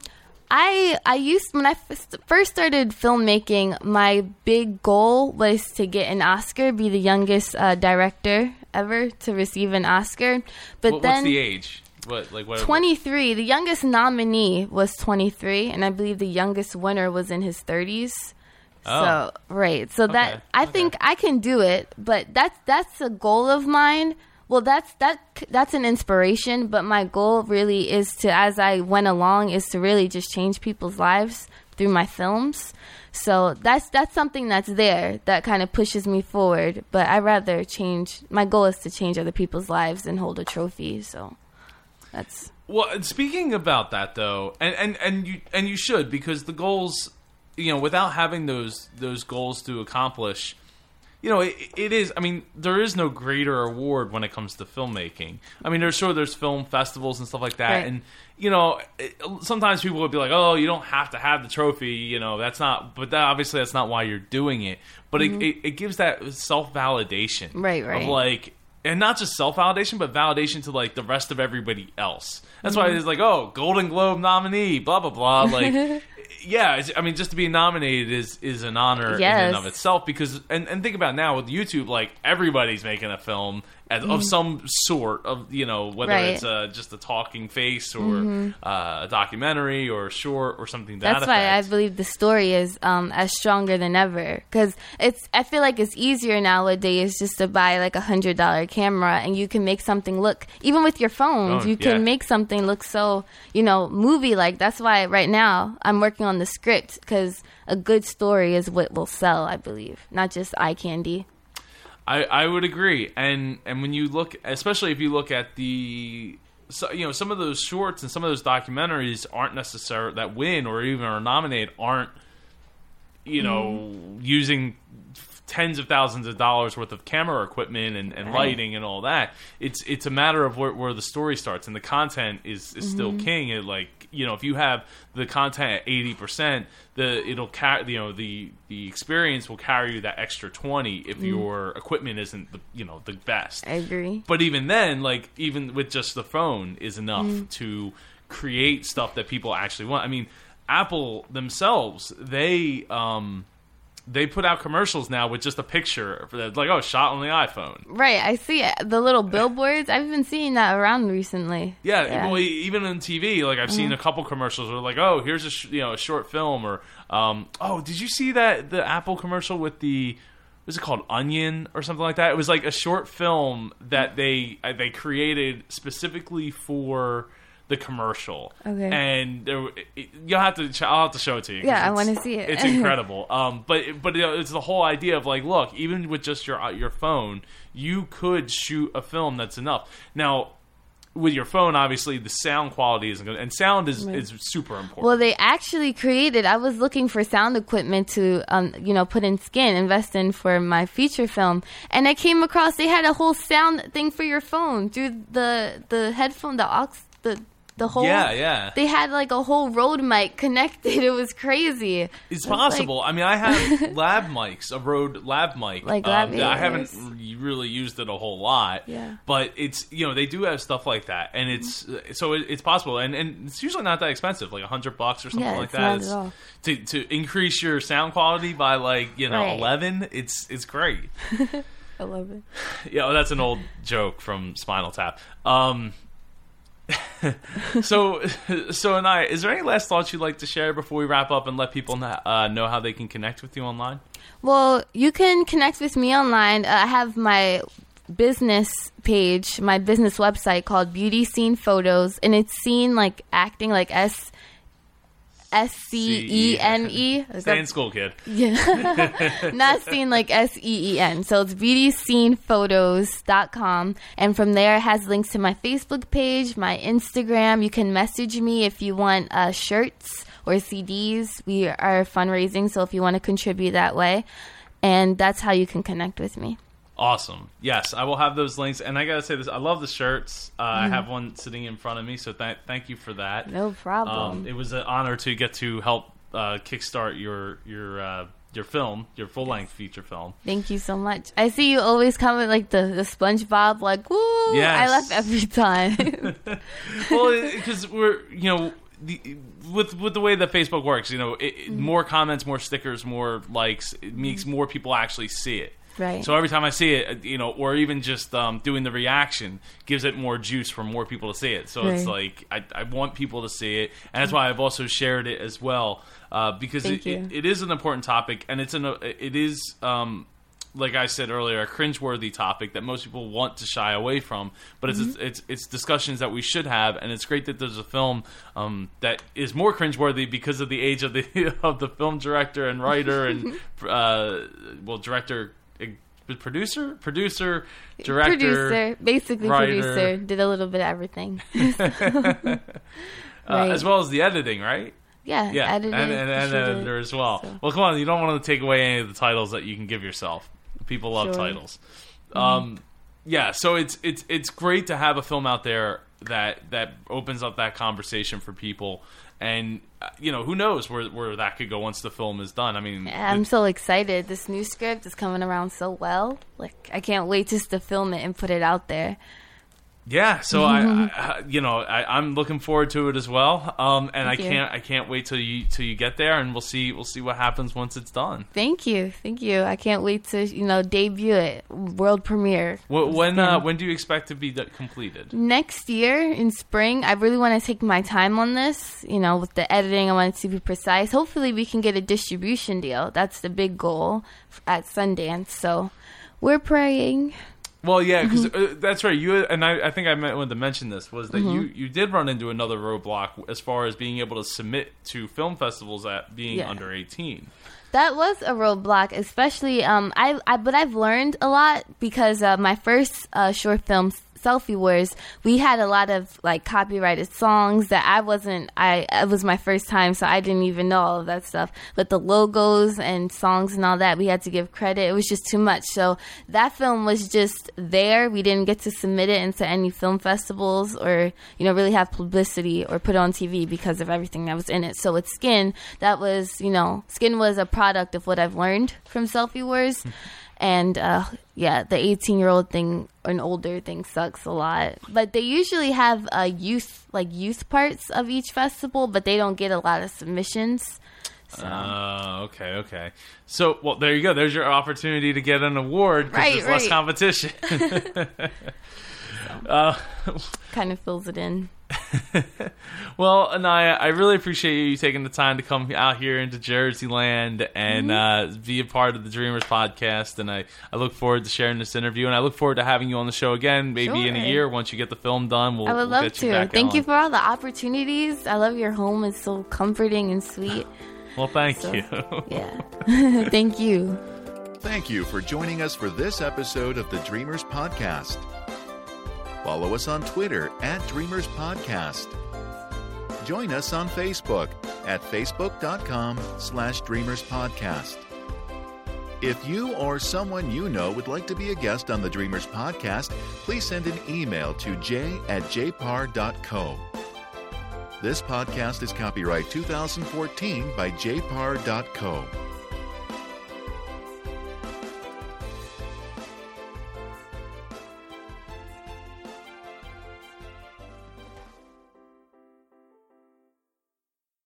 [SPEAKER 3] I I used when I f- first started filmmaking, my big goal was to get an Oscar, be the youngest uh, director ever to receive an Oscar. But
[SPEAKER 1] What,
[SPEAKER 3] then
[SPEAKER 1] what's the age? What like what?
[SPEAKER 3] 23, the youngest nominee was 23, and I believe the youngest winner was in his 30s.
[SPEAKER 1] Oh.
[SPEAKER 3] So right, so
[SPEAKER 1] Okay,
[SPEAKER 3] that I
[SPEAKER 1] okay.
[SPEAKER 3] think I can do it, but that's that's a goal of mine. Well, that's that that's an inspiration, but my goal really is to, as I went along, is to really just change people's lives through my films. So that's that's something that's there that kind of pushes me forward. But I rather change. My goal is to change other people's lives and hold a trophy. So that's
[SPEAKER 1] Well, speaking about that though, and, and and you and you should because the goals, you know, without having those those goals to accomplish, you know, it, it is. I mean, there is no greater award when it comes to filmmaking. I mean, there's sure there's film festivals and stuff like that,
[SPEAKER 3] Right.
[SPEAKER 1] and you know, it, sometimes people would be like, "Oh, you don't have to have the trophy," you know, that's not. But that, obviously, that's not why you're doing it. But it, it, it gives that self validation,
[SPEAKER 3] Mm-hmm. Right, right.
[SPEAKER 1] Of like, and not just self validation, but validation to like the rest of everybody else. That's
[SPEAKER 3] Mm-hmm.
[SPEAKER 1] why it's like, oh, Golden Globe nominee, blah blah blah. Like, yeah, it's, I mean, just to be nominated is is an honor in and of itself. Because and, and think about now with YouTube, like everybody's making a film as, of some sort of you know whether
[SPEAKER 3] Mm-hmm. Right. Mm-hmm.
[SPEAKER 1] it's uh, just a talking face or uh, a documentary or a short or something. To
[SPEAKER 3] That's
[SPEAKER 1] that
[SPEAKER 3] why I believe the story is um, as stronger than ever. Because it's, I feel like it's easier nowadays just to buy like a hundred dollar camera and you can make something look, even with your phones,
[SPEAKER 1] Oh,
[SPEAKER 3] you can
[SPEAKER 1] yeah.
[SPEAKER 3] make something look so, you know, movie like. That's why right now I'm working on the script because a good story is what will sell. I believe, not just eye candy.
[SPEAKER 1] I, I would agree, and and when you look, especially if you look at the, so, you know, some of those shorts and some of those documentaries aren't necessarily that win or even are nominated aren't, you know, mm-hmm. using tens of thousands of dollars worth of camera equipment and, and lighting and all that. It's it's a matter of where, where the story starts and the content is, is still mm-hmm. king. It like you know if you have the content at eighty percent, the it'll carry you know the the experience will carry you that extra twenty if mm. your equipment isn't the you know the best.
[SPEAKER 3] I agree.
[SPEAKER 1] But even then, like even with just the phone is enough mm. to create stuff that people actually want. I mean, Apple themselves, they um they put out commercials now with just a picture for that like oh shot on the iPhone.
[SPEAKER 3] Right, I see it. The little billboards. I've been seeing that around recently.
[SPEAKER 1] Yeah, well, e- even on TV, like I've seen a couple commercials where like, oh, here's a sh- you know a short film, or um, oh, did you see that the Apple commercial with the was it called Onion or something like that? It was like a short film that they uh, they created specifically for the commercial.
[SPEAKER 3] Okay.
[SPEAKER 1] and there, it, you'll have to ch- I'll have to show it to you.
[SPEAKER 3] Yeah, I wanna see it.
[SPEAKER 1] It's incredible. um, but but you know, it's the whole idea of like, look, even with just your uh, your phone, you could shoot a film that's enough. Now with your phone, obviously the sound quality isn't good, and sound is, is super important.
[SPEAKER 3] Well, they actually created. I was looking for sound equipment to, um, you know, put in skin, invest in for my feature film, and I came across they had a whole sound thing for your phone through the the headphone, the aux, the the whole
[SPEAKER 1] Yeah, yeah.
[SPEAKER 3] They had like a whole Rode mic connected. It was crazy.
[SPEAKER 1] It's
[SPEAKER 3] like-
[SPEAKER 1] possible. I mean, I have lav mics, a Rode lav mic.
[SPEAKER 3] Like
[SPEAKER 1] um,
[SPEAKER 3] lab
[SPEAKER 1] that I haven't really used it a whole lot.
[SPEAKER 3] Yeah.
[SPEAKER 1] But it's you know they do have stuff like that, and it's so it, it's possible, and and it's usually not that expensive, like a hundred bucks or something
[SPEAKER 3] Yeah,
[SPEAKER 1] like that.
[SPEAKER 3] not at
[SPEAKER 1] It's-
[SPEAKER 3] all.
[SPEAKER 1] To to increase your sound quality by like you know
[SPEAKER 3] Right.
[SPEAKER 1] eleven, it's it's great.
[SPEAKER 3] I love it.
[SPEAKER 1] Yeah, well, that's an old joke from Spinal Tap. Um, so, so, and I, is there any last thoughts you'd like to share before we wrap up and let people know, uh, know how they can connect with you online?
[SPEAKER 3] Well, you can connect with me online. Uh, I have my business page, my business website called Beauty Scene Photos, and it's seen like acting like S S C E N E.
[SPEAKER 1] Stay in school, kid. Yeah.
[SPEAKER 3] Not seen like S E E N. So it's beautyscenephotos.com. And from there, it has links to my Facebook page, my Instagram. You can message me if you want uh, shirts or CDs. We are fundraising, so if you want to contribute that way. And that's how you can connect with me.
[SPEAKER 1] Awesome. Yes, I will have those links. And I gotta say this: I love the shirts. Uh,
[SPEAKER 3] Mm-hmm.
[SPEAKER 1] I have one sitting in front of me, so th- thank you for that.
[SPEAKER 3] No problem.
[SPEAKER 1] Um, it was an honor to get to help uh, kickstart your your uh, your film, your full length feature film.
[SPEAKER 3] Thank you so much. I see you always come with like the, the SpongeBob, like, woo! I laugh every time.
[SPEAKER 1] well, because we're you know the, with with the way that Facebook works, you know, it, it-
[SPEAKER 3] Mm-hmm.
[SPEAKER 1] more comments, more stickers, more likes, it makes more people actually see it.
[SPEAKER 3] Right.
[SPEAKER 1] So every time I see it, you know, or even just um, doing the reaction gives it more juice for more people to see it. So it's like I, I want people to see it, and that's why I've also shared it as well uh, because it, it, it is an important topic, and it's an it is. Um, like I said earlier, a cringeworthy topic that most people want to shy away from, but it's
[SPEAKER 3] Mm-hmm.
[SPEAKER 1] it's it's discussions that we should have, and it's great that there's a film um, that is more cringeworthy because of the age of the of the film director and writer and uh, well director, uh, producer, producer, director,
[SPEAKER 3] producer, basically
[SPEAKER 1] writer.
[SPEAKER 3] producer, did a little bit of everything.
[SPEAKER 1] uh,
[SPEAKER 3] Right.
[SPEAKER 1] as well as the editing, right?
[SPEAKER 3] Yeah,
[SPEAKER 1] Yeah,
[SPEAKER 3] edited,
[SPEAKER 1] and, and, and editor as well.
[SPEAKER 3] so.
[SPEAKER 1] Well, come on, you don't want to take away any of the titles that you can give yourself. People love
[SPEAKER 3] Sure.
[SPEAKER 1] titles. Um, yeah, so it's it's it's great to have a film out there that that opens up that conversation for people, and uh, you know who knows where where that could go once the film is done. I mean,
[SPEAKER 3] I'm so excited. This new script is coming around so well. Like I can't wait just to film it and put it out there.
[SPEAKER 1] Yeah, so I, I, you know, I, I'm looking forward to it as well. Um, and I
[SPEAKER 3] Thank you.
[SPEAKER 1] can't, I can't wait till you till you get there, and we'll see, we'll see what happens once it's done.
[SPEAKER 3] Thank you, thank you. I can't wait to you know debut it, world premiere.
[SPEAKER 1] Wh- When, uh, when do you expect to be d- completed?
[SPEAKER 3] next year in spring i really want to take my time on this you know with the editing i want it to be precise hopefully we can get a distribution deal that's the big goal at sundance so we're praying
[SPEAKER 1] Well, yeah, because
[SPEAKER 3] Mm-hmm.
[SPEAKER 1] uh, that's right. You and I, I think I meant to mention this was that you you did run into another roadblock as far as being able to submit to film festivals at being
[SPEAKER 3] Yeah.
[SPEAKER 1] under 18.
[SPEAKER 3] that was a roadblock especially um i, I but i've learned a lot because uh, my first uh, short film selfie wars we had a lot of like copyrighted songs that i wasn't i it was my first time so i didn't even know all of that stuff. But the logos and songs and all that we had to give credit. It was just too much. So that film was just there. We didn't get to submit it into any film festivals or you know really have publicity or put it on tv because of everything that was in it. So with skin that was you know skin was a product of what i've learned from selfie wars and uh, yeah, the 18 year old thing and older thing sucks a lot. But they usually have uh, youth like youth parts of each festival, but they don't get a lot of submissions. So
[SPEAKER 1] Oh, okay, okay. So, well, there you go. There's your opportunity to get an award because
[SPEAKER 3] Right,
[SPEAKER 1] there's less
[SPEAKER 3] right.
[SPEAKER 1] competition. uh,
[SPEAKER 3] kind of fills it in.
[SPEAKER 1] Well, Aniya, I really appreciate you taking the time to come out here into Jersey land and
[SPEAKER 3] Mm-hmm.
[SPEAKER 1] uh, be a part of the Dreamers podcast. And I, I look forward to sharing this interview. And I look forward to having you on the show again, maybe in a year once you get the film done. We'll,
[SPEAKER 3] I would
[SPEAKER 1] we'll
[SPEAKER 3] love
[SPEAKER 1] get
[SPEAKER 3] to.
[SPEAKER 1] back
[SPEAKER 3] Thank
[SPEAKER 1] on.
[SPEAKER 3] you for all the opportunities. I love your home. It's so comforting and sweet.
[SPEAKER 1] Well, thank
[SPEAKER 3] So-
[SPEAKER 1] you.
[SPEAKER 3] Yeah. Thank you.
[SPEAKER 4] Thank you for joining us for this episode of the Dreamers Podcast. Follow us on Twitter at Dreamers Podcast. Join us on Facebook at facebook.com slash Dreamers Podcast. If you or someone you know would like to be a guest on the Dreamers Podcast, please send an email to j at jpar.co. This podcast is copyright 2014 by jpar.co.